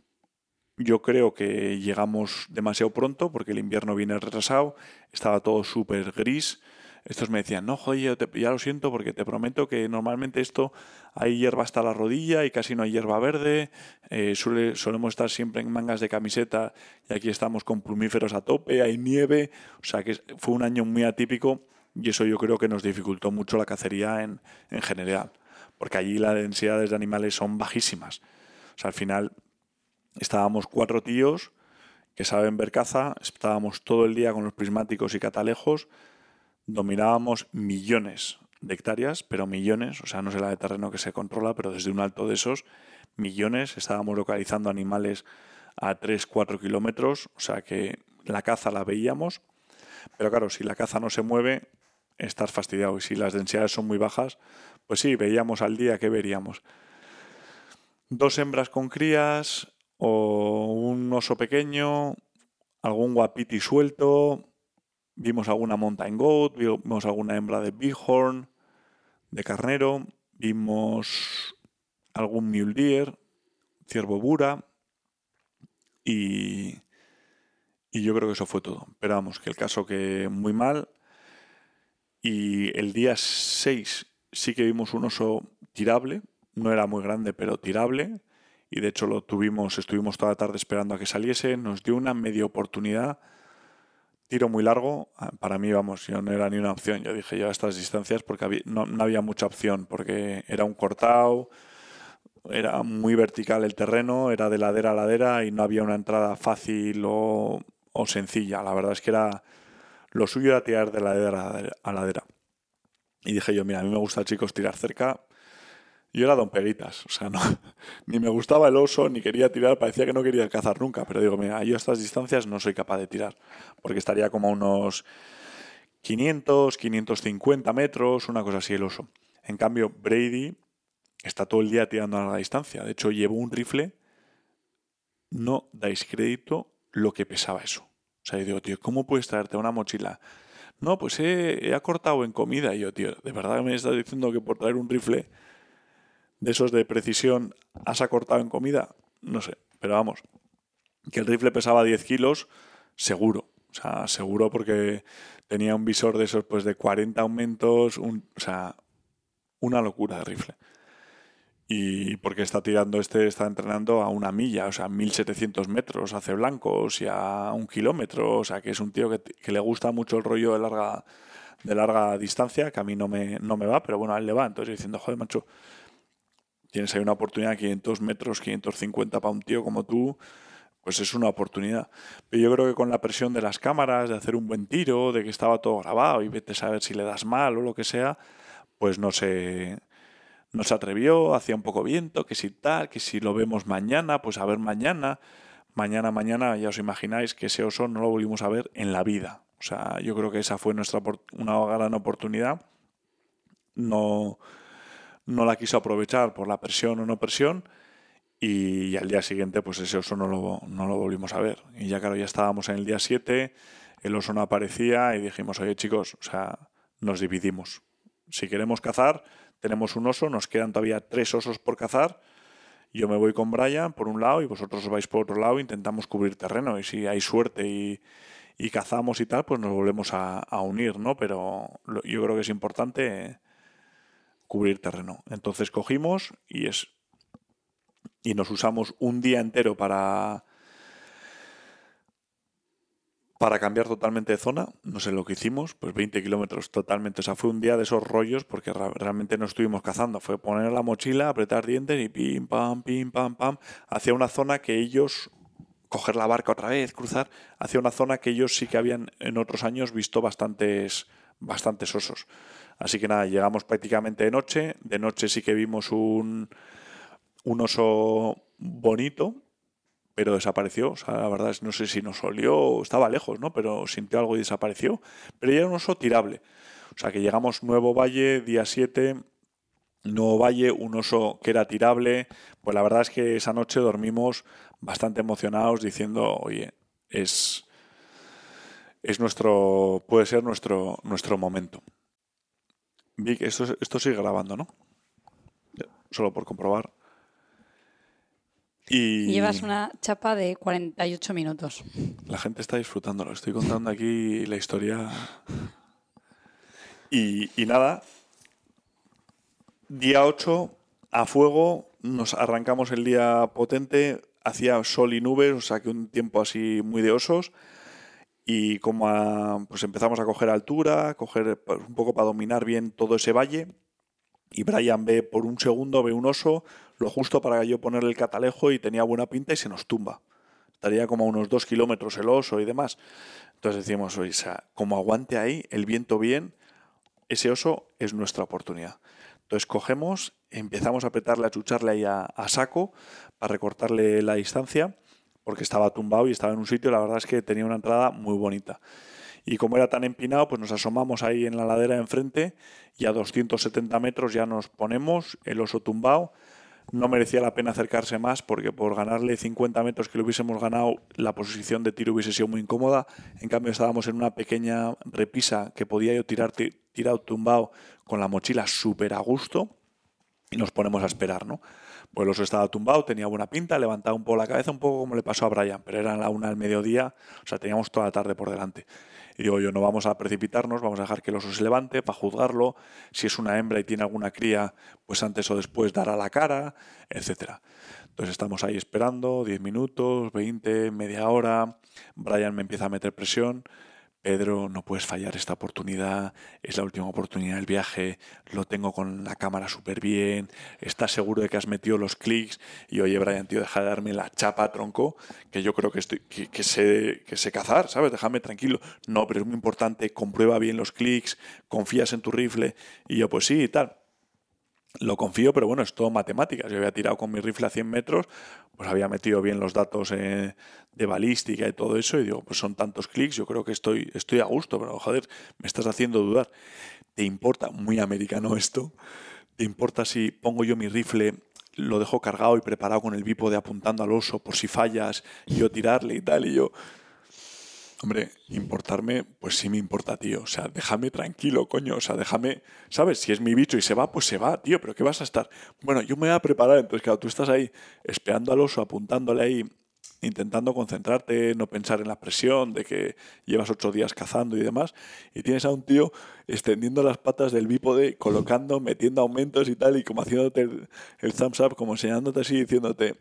Yo creo que llegamos demasiado pronto porque el invierno viene retrasado, estaba todo súper gris. Estos me decían, no, joder, te- ya lo siento porque te prometo que normalmente esto hay hierba hasta la rodilla y casi no hay hierba verde. eh, suele- solemos estar siempre en mangas de camiseta y aquí estamos con plumíferos a tope, hay nieve. O sea que fue un año muy atípico y eso yo creo que nos dificultó mucho la cacería en, en general. Porque allí las densidades de animales son bajísimas. O sea, al final estábamos cuatro tíos que saben ver caza, estábamos todo el día con los prismáticos y catalejos, dominábamos millones de hectáreas, pero millones, o sea, no sé la de terreno que se controla, pero desde un alto de esos millones. Estábamos localizando animales a 3, 4 kilómetros, o sea que la caza la veíamos, pero claro, si la caza no se mueve, estás fastidiado, y si las densidades son muy bajas, pues sí, veíamos al día, ¿qué veríamos? Dos hembras con crías, o un oso pequeño, algún guapiti suelto, vimos alguna mountain goat, vimos alguna hembra de bighorn, de carnero, vimos algún mule deer, ciervo bura y, y yo creo que eso fue todo. Pero vamos, que el caso que muy mal y el día 6 sí que vimos un oso tirable, no era muy grande, pero tirable y de hecho lo tuvimos, estuvimos toda la tarde esperando a que saliese, nos dio una media oportunidad, tiro muy largo, ah, para mí vamos, yo no era ni una opción, yo dije yo a estas distancias porque no había mucha opción, porque era un cortado, era muy vertical el terreno, era de ladera a ladera y no había una entrada fácil o, o sencilla, la verdad es que era, lo suyo era tirar de ladera a ladera. Y dije yo, mira, a mí me gusta, chicos, tirar cerca, yo era don Peguitas, o sea, no, ni me gustaba el oso, ni quería tirar, parecía que no quería cazar nunca, pero digo, mira, yo a estas distancias no soy capaz de tirar, porque estaría como a unos 500, 550 metros, una cosa así el oso. En cambio, Brady está todo el día tirando a larga distancia, de hecho llevo un rifle, no dais crédito lo que pesaba eso. O sea, yo digo, tío, ¿cómo puedes traerte una mochila? No, pues he, he acortado en comida. Y yo, tío, ¿de verdad me estás diciendo que por traer un rifle de esos de precisión has acortado en comida? no sé, pero vamos, que el rifle pesaba 10 kilos, seguro. O sea, seguro porque tenía un visor de esos pues de 40 aumentos, o sea, una locura de rifle. Y porque está tirando este, está entrenando a una milla, o sea, 1700 metros hace blancos y a un kilómetro, o sea, que es un tío que, que le gusta mucho el rollo de larga, de larga distancia, que a mí no me, no me va, pero bueno, a él le va. Entonces diciendo, joder, macho, tienes ahí una oportunidad de 500 metros, 550 para un tío como tú, pues es una oportunidad. Pero yo creo que con la presión de las cámaras, de hacer un buen tiro, de que estaba todo grabado y vete a saber si le das mal o lo que sea, pues no se, no se atrevió, hacía un poco viento, que si tal, que si lo vemos mañana, pues a ver mañana. Mañana, mañana, ya os imagináis que ese oso no lo volvimos a ver en la vida. O sea, yo creo que esa fue nuestra una gran oportunidad. No, no la quiso aprovechar por la presión o no presión y, al día siguiente pues ese oso no lo, no lo volvimos a ver. Y ya claro, ya estábamos en el día 7, el oso no aparecía y dijimos, oye chicos, o sea, nos dividimos. Si queremos cazar, tenemos un oso, nos quedan todavía tres osos por cazar. Yo me voy con Brian por un lado y vosotros os vais por otro lado, intentamos cubrir terreno y si hay suerte y, y cazamos y tal, pues nos volvemos a, a unir, ¿no? Pero yo creo que es importante cubrir terreno. Entonces cogimos y es y nos usamos un día entero para para cambiar totalmente de zona, no sé lo que hicimos, pues 20 kilómetros totalmente. O sea, fue un día de esos rollos porque realmente no estuvimos cazando. Fue poner la mochila, apretar dientes y pim, pam, pim, pam, pam, hacia una zona que ellos, coger la barca otra vez, cruzar, hacia una zona que ellos sí que habían en otros años visto bastantes, bastantes osos. Así que nada, llegamos prácticamente de noche. De noche sí que vimos un, un oso bonito, pero desapareció. O sea, la verdad es no sé si nos olió, estaba lejos, ¿no? Pero sintió algo y desapareció. Pero ya era un oso tirable. O sea, que llegamos Nuevo Valle, día 7, Nuevo Valle, un oso que era tirable. Pues la verdad es que esa noche dormimos bastante emocionados diciendo, oye, es, es nuestro, puede ser nuestro, nuestro momento. Vic, esto, esto sigue grabando, ¿no? Solo por comprobar. Y Llevas una chapa de 48 minutos. La gente está disfrutándolo. Estoy contando aquí la historia. Y, y nada, día 8, a fuego, nos arrancamos el día potente, hacía sol y nubes, o sea que un tiempo así muy de osos. Y como pues empezamos a coger altura, coger pues, un poco para dominar bien todo ese valle. Y Brian ve por un segundo, ve un oso, lo justo para yo ponerle el catalejo y tenía buena pinta y se nos tumba. Estaría como a unos dos kilómetros el oso y demás. Entonces decimos, oye, como aguante ahí, el viento bien, ese oso es nuestra oportunidad. Entonces cogemos, empezamos a apretarle, a chucharle ahí a saco para recortarle la distancia, porque estaba tumbado y estaba en un sitio, la verdad es que tenía una entrada muy bonita. Y como era tan empinado, pues nos asomamos ahí en la ladera de enfrente y a 270 metros ya nos ponemos, el oso tumbado. No merecía la pena acercarse más porque por ganarle 50 metros que le hubiésemos ganado, la posición de tiro hubiese sido muy incómoda. En cambio, estábamos en una pequeña repisa que podía yo tirar tirado tumbado con la mochila súper a gusto y nos ponemos a esperar, ¿no? Pues el oso estaba tumbado, tenía buena pinta, levantaba un poco la cabeza, un poco como le pasó a Brian, pero era la una del mediodía, o sea, teníamos toda la tarde por delante. Y digo yo, no vamos a precipitarnos, vamos a dejar que el oso se levante para juzgarlo. Si es una hembra y tiene alguna cría, pues antes o después dará la cara, etcétera. Entonces estamos ahí esperando 10 minutos, 20, media hora. Brian me empieza a meter presión. Pedro, no puedes fallar esta oportunidad, es la última oportunidad del viaje, lo tengo con la cámara súper bien, estás seguro de que has metido los clics y oye Brian, tío, deja de darme la chapa, tronco, que yo creo que, estoy, que, que, sé, que sé cazar, ¿sabes? Déjame tranquilo. No, pero es muy importante, comprueba bien los clics, confías en tu rifle y yo pues sí y tal lo confío, pero bueno, es todo matemáticas. Yo había tirado con mi rifle a 100 metros, pues había metido bien los datos eh, de balística y todo eso, y digo, pues son tantos clics, yo creo que estoy, estoy a gusto, pero joder, me estás haciendo dudar. ¿Te importa, muy americano esto? ¿Te importa si pongo yo mi rifle, lo dejo cargado y preparado con el bípode apuntando al oso por si fallas, yo tirarle y tal, y yo... Hombre, importarme, pues sí me importa, tío. O sea, déjame tranquilo, coño. O sea, déjame, ¿sabes? Si es mi bicho y se va, pues se va, tío. Pero ¿qué vas a estar? Bueno, yo me voy a preparar. Entonces, claro, tú estás ahí esperando al oso, apuntándole ahí, intentando concentrarte, no pensar en la presión de que llevas ocho días cazando y demás. Y tienes a un tío extendiendo las patas del bípode, colocando, metiendo aumentos y tal, y como haciéndote el, el thumbs up, como enseñándote así, diciéndote,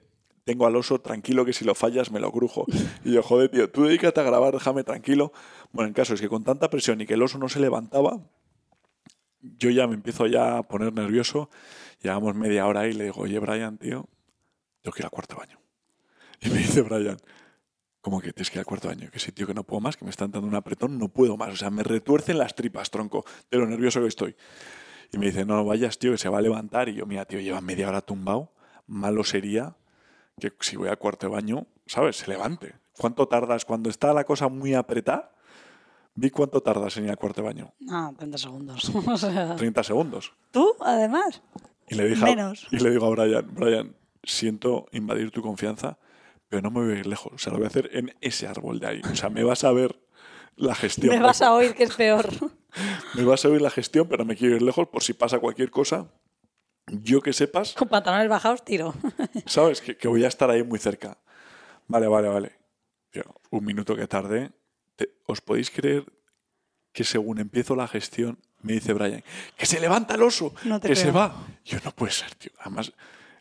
tengo al oso tranquilo que si lo fallas me lo crujo. Y yo, joder, tío, tú dedícate a grabar, déjame tranquilo. Bueno, el caso es que con tanta presión y que el oso no se levantaba, yo ya me empiezo ya a poner nervioso. Llevamos media hora ahí y le digo, oye, Brian, tío, tengo que ir al cuarto baño. Y me dice Brian, ¿cómo que tienes que ir al cuarto baño? Que sí, tío, que no puedo más, que me están dando un apretón, no puedo más. O sea, me retuercen las tripas, tronco, de lo nervioso que estoy. Y me dice, no, vayas, tío, que se va a levantar. Y yo, mira, tío, lleva media hora tumbado. Malo sería que si voy al cuarto de baño, ¿sabes? Se levante. ¿Cuánto tardas? Cuando está la cosa muy apretada, vi cuánto tardas en ir al cuarto de baño. Ah, 30 segundos. o sea, 30 segundos. ¿Tú, además? Y le, dije a- Menos. y le digo a Brian, Brian, siento invadir tu confianza, pero no me voy a ir lejos. O sea, lo voy a hacer en ese árbol de ahí. O sea, me vas a ver la gestión. Me vas a oír que es peor. Me vas a oír la gestión, pero me quiero ir lejos por si pasa cualquier cosa. Yo que sepas, Con pantalones bajados, tiro. ¿sabes? Que, que voy a estar ahí muy cerca. Vale, vale, vale. Tío, un minuto que tardé. Te- ¿Os podéis creer que según empiezo la gestión me dice Brian, que se levanta el oso, No que se va? Yo no puede ser, tío. Además,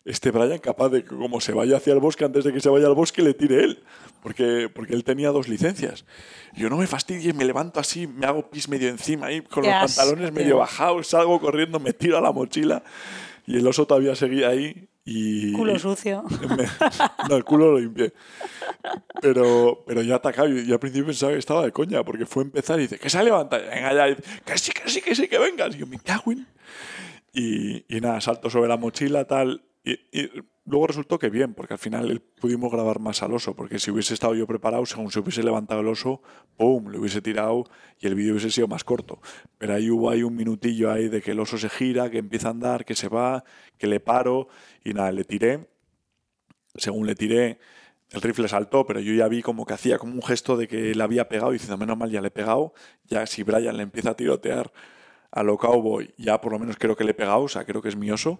este Brian capaz de que como se vaya hacia el bosque, antes de que se vaya al bosque, le tire él. Porque, porque él tenía dos licencias. Yo no me fastidies, me levanto así, me hago pis medio encima ahí, con los pantalones medio bajados, salgo corriendo, me tiro a la mochila. Y el oso todavía seguía ahí. Y, Culo sucio. me- no, el culo lo limpié. Pero, pero ya atacado. Y yo al principio pensaba que estaba de coña, porque fue empezar y dice, que se levanta. Venga ya, y dice, que sí, que sí, que sí, que vengas. Y yo, me cago en... Y, y nada, salto sobre la mochila, tal. Y, luego resultó que bien, porque al final pudimos grabar más al oso, porque si hubiese estado yo preparado, según se hubiese levantado el oso, ¡pum! Lo hubiese tirado y el vídeo hubiese sido más corto. Pero ahí hubo ahí un minutillo ahí de que el oso se gira, que empieza a andar, que se va, que le paro y nada, le tiré. Según le tiré, el rifle saltó, pero yo ya vi como que hacía como un gesto de que le había pegado, diciendo, menos mal, ya le he pegado. Ya si Brian le empieza a tirotear a lo cowboy, ya por lo menos creo que le he pegado, o sea, creo que es mi oso.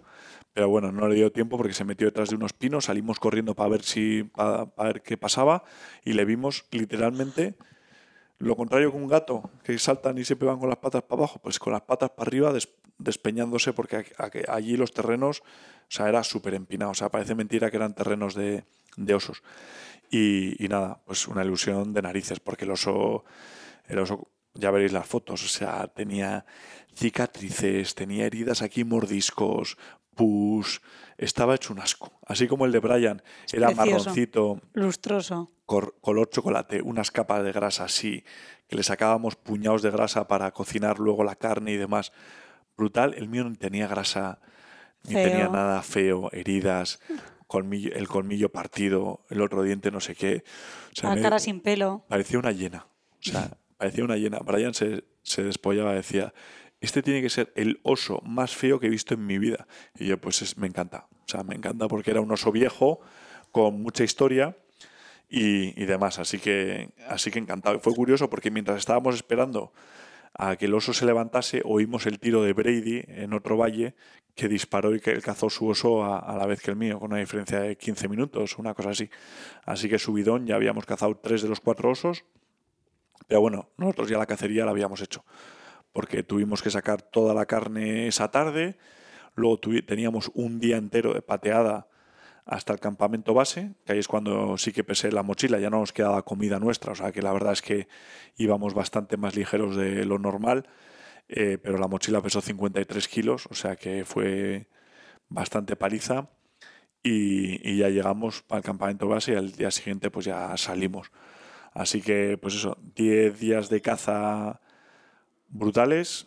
Pero bueno, no le dio tiempo porque se metió detrás de unos pinos, salimos corriendo para ver si para, ver qué pasaba y le vimos literalmente lo contrario que un gato, que saltan y siempre van con las patas para abajo, pues con las patas para arriba des- despeñándose porque allí los terrenos, o sea, era súper empinado, o sea, parece mentira que eran terrenos de, de osos. Y, y nada, pues una ilusión de narices, porque el oso, el oso, ya veréis las fotos, o sea, tenía cicatrices, tenía heridas aquí, mordiscos, pus, estaba hecho un asco. Así como el de Brian era precioso. marroncito, Lustroso. cor- color chocolate, unas capas de grasa así, que le sacábamos puñados de grasa para cocinar luego la carne y demás. Brutal, el mío no tenía grasa, ni tenía nada feo, heridas, colmillo- el colmillo partido, el otro diente no sé qué. O sea, La me- cara sin pelo. parecía una hiena. O sea, parecía una hiena. Brian se, se despollaba, decía, este tiene que ser el oso más feo que he visto en mi vida. Y yo, pues es- me encanta. O sea, me encanta porque era un oso viejo, con mucha historia y, demás. Así que, así que encantado. Fue curioso porque mientras estábamos esperando a que el oso se levantase, oímos el tiro de Brady en otro valle que disparó y que él cazó su oso a, a la vez que el mío, con una diferencia de 15 minutos, una cosa así. Así que subidón, ya habíamos cazado tres de los cuatro osos. Pero bueno, nosotros ya la cacería la habíamos hecho, porque tuvimos que sacar toda la carne esa tarde, luego teníamos un día entero de pateada hasta el campamento base, que ahí es cuando sí que pesé la mochila, ya no nos quedaba comida nuestra, o sea que la verdad es que íbamos bastante más ligeros de lo normal, eh, pero la mochila pesó 53 kilos, o sea que fue bastante paliza y, y ya llegamos al campamento base y al día siguiente pues ya salimos. Así que, pues eso, 10 días de caza brutales,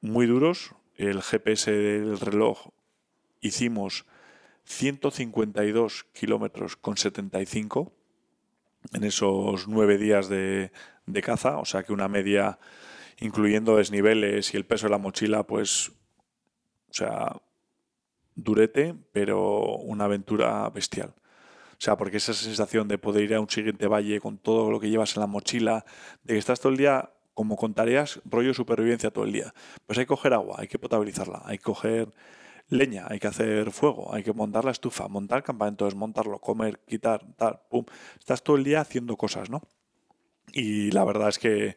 muy duros. El GPS del reloj hicimos 152 kilómetros con 75 en esos nueve días de, de caza, o sea que una media, incluyendo desniveles y el peso de la mochila, pues, o sea, durete, pero una aventura bestial. O sea, porque esa sensación de poder ir a un siguiente valle con todo lo que llevas en la mochila, de que estás todo el día como con tareas, rollo supervivencia todo el día. Pues hay que coger agua, hay que potabilizarla, hay que coger leña, hay que hacer fuego, hay que montar la estufa, montar el campamento, desmontarlo, comer, quitar, tal, pum. Estás todo el día haciendo cosas, ¿no? Y la verdad es que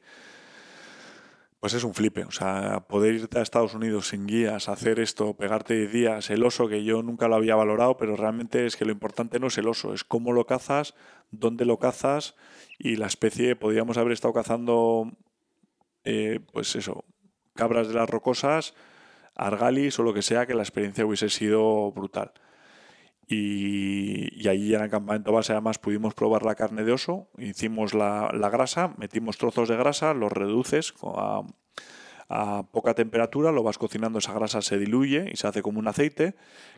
pues es un flipe, o sea, poder irte a Estados Unidos sin guías, hacer esto, pegarte 10 días, el oso que yo nunca lo había valorado, pero realmente es que lo importante no es el oso, es cómo lo cazas, dónde lo cazas y la especie, podríamos haber estado cazando, eh, pues eso, cabras de las rocosas, argalis o lo que sea, que la experiencia hubiese sido brutal. Y, allí en el campamento base además pudimos probar la carne de oso, hicimos la, grasa, metimos trozos de grasa, los reduces a, a, poca temperatura, lo vas cocinando, esa grasa se diluye y se hace como un aceite,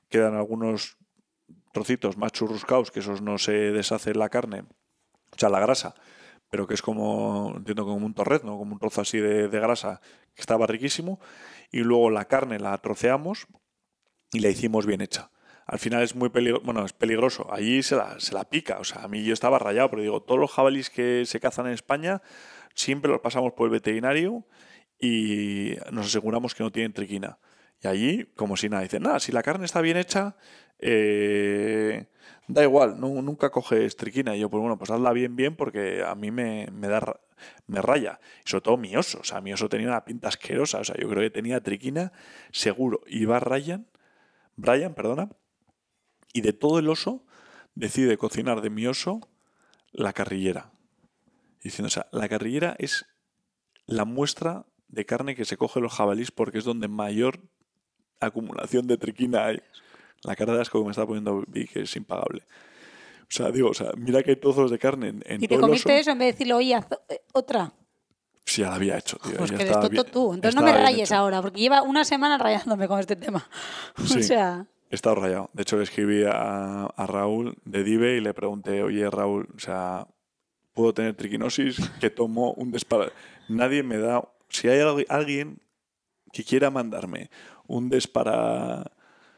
quedan algunos trocitos más que esos no se deshace la carne, o sea, la grasa, pero que es como, entiendo, como un torrezno, como un trozo así de, de grasa, que estaba riquísimo, y luego la carne la troceamos y la hicimos bien hecha al final es muy peligroso, bueno, es peligroso. Allí se la, se la pica. O sea, a mí yo estaba rayado, pero digo, todos los jabalíes que se cazan en España siempre los pasamos por el veterinario y nos aseguramos que no tienen triquina. Y allí, como si nada, dicen, nada, si la carne está bien hecha, eh, da igual, nunca coges triquina. Y yo, pues bueno, pues hazla bien, bien, porque a mí me, me da me raya. Y sobre todo mi oso. O sea, mi oso tenía una pinta asquerosa. O sea, yo creo que tenía triquina seguro. Y va Ryan, Brian, perdona, y de todo el oso decide cocinar de mi oso la carrillera. Diciendo, o sea, la carrillera es la muestra de carne que se coge los jabalís porque es donde mayor acumulación de triquina hay. La cara de asco que me está poniendo vi que es impagable. O sea, digo, o sea, mira que hay trozos de carne en, en ¿Y te comiste eso en vez de decirlo, oye, otra? Sí, ya la había hecho, tío. Pues que eres tú. Entonces no me rayes ahora, porque lleva una semana rayándome con este tema. o sea... He estado rayado. De hecho, le escribí a, Raúl de Dive y le pregunté, oye Raúl, o sea, ¿puedo tener triquinosis? Que tomo un desparate. Nadie me da... Si hay alguien que quiera mandarme un despara...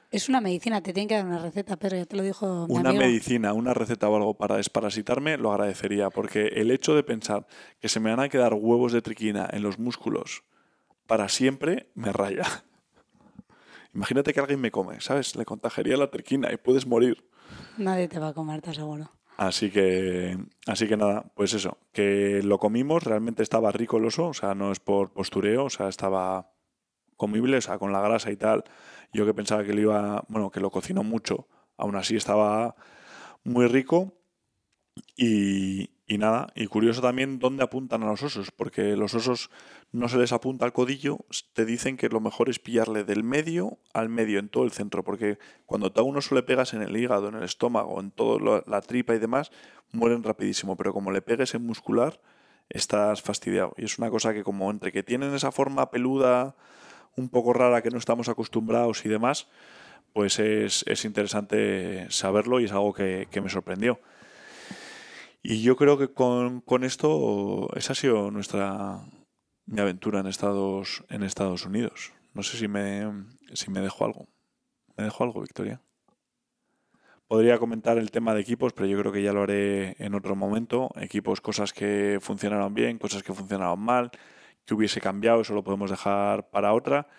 Es una medicina, te tienen que dar una receta, pero ya te lo dijo mi Una medicina, una receta o algo para desparasitarme, lo agradecería, porque el hecho de pensar que se me van a quedar huevos de triquina en los músculos para siempre me raya. Imagínate que alguien me come, ¿sabes? Le contagiaría la triquina y puedes morir. Nadie te va a comer, te aseguro. Así que, así que nada, pues eso, que lo comimos, realmente estaba rico el oso, o sea, no es por postureo, o sea, estaba comible, o sea, con la grasa y tal. Yo que pensaba que lo iba, bueno, que lo mucho, aún así estaba muy rico y, y nada, y curioso también dónde apuntan a los osos, porque los osos no se les apunta al codillo, te dicen que lo mejor es pillarle del medio al medio, en todo el centro, porque cuando a un oso le pegas en el hígado, en el estómago, en toda la tripa y demás, mueren rapidísimo, pero como le pegues en muscular, estás fastidiado. Y es una cosa que como entre que tienen esa forma peluda, un poco rara que no estamos acostumbrados y demás, pues es, interesante saberlo y es algo que me sorprendió. Y yo creo que con, esto esa ha sido nuestra mi aventura en Estados, en Estados Unidos. No sé si me, si me dejo algo. ¿Me dejo algo, Victoria? Podría comentar el tema de equipos, pero yo creo que ya lo haré en otro momento. Equipos, cosas que funcionaron bien, cosas que funcionaron mal, que hubiese cambiado, eso lo podemos dejar para otra.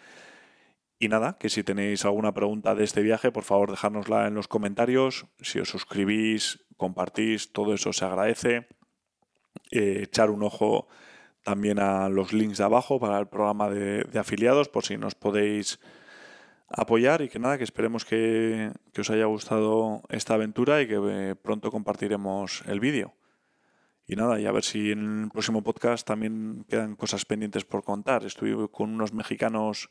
Y nada, que si tenéis alguna pregunta de este viaje, por favor dejárnosla en los comentarios. Si os suscribís, compartís, todo eso se agradece. Eh, echar un ojo también a los links de abajo para el programa de, afiliados, por si nos podéis apoyar y que nada, que esperemos que, que os haya gustado esta aventura y que eh, pronto compartiremos el vídeo. Y nada, y a ver si en el próximo podcast también quedan cosas pendientes por contar. Estuve con unos mexicanos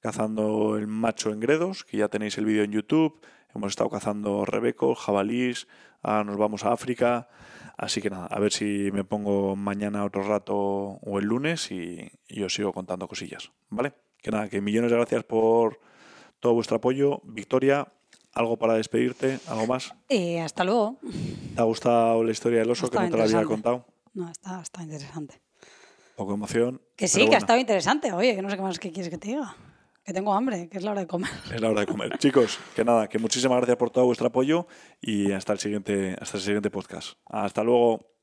cazando el macho en Gredos, que ya tenéis el vídeo en YouTube. Hemos estado cazando rebecos, jabalís, ahora nos vamos a África. Así que nada, a ver si me pongo mañana otro rato o el lunes y, os sigo contando cosillas. ¿Vale? Que nada, que millones de gracias por todo vuestro apoyo. Victoria, ¿algo para despedirte? ¿Algo más? Eh, hasta luego. ¿Te ha gustado la historia del oso que no te la había contado? No, está, está interesante. Poco emoción. Que sí, que ha estado interesante. Oye, que no sé qué más que quieres que te diga. que tengo hambre, que es la hora de comer. Es la hora de comer. Chicos, que nada, que muchísimas gracias por todo vuestro apoyo y hasta el siguiente, hasta el siguiente podcast. Hasta luego.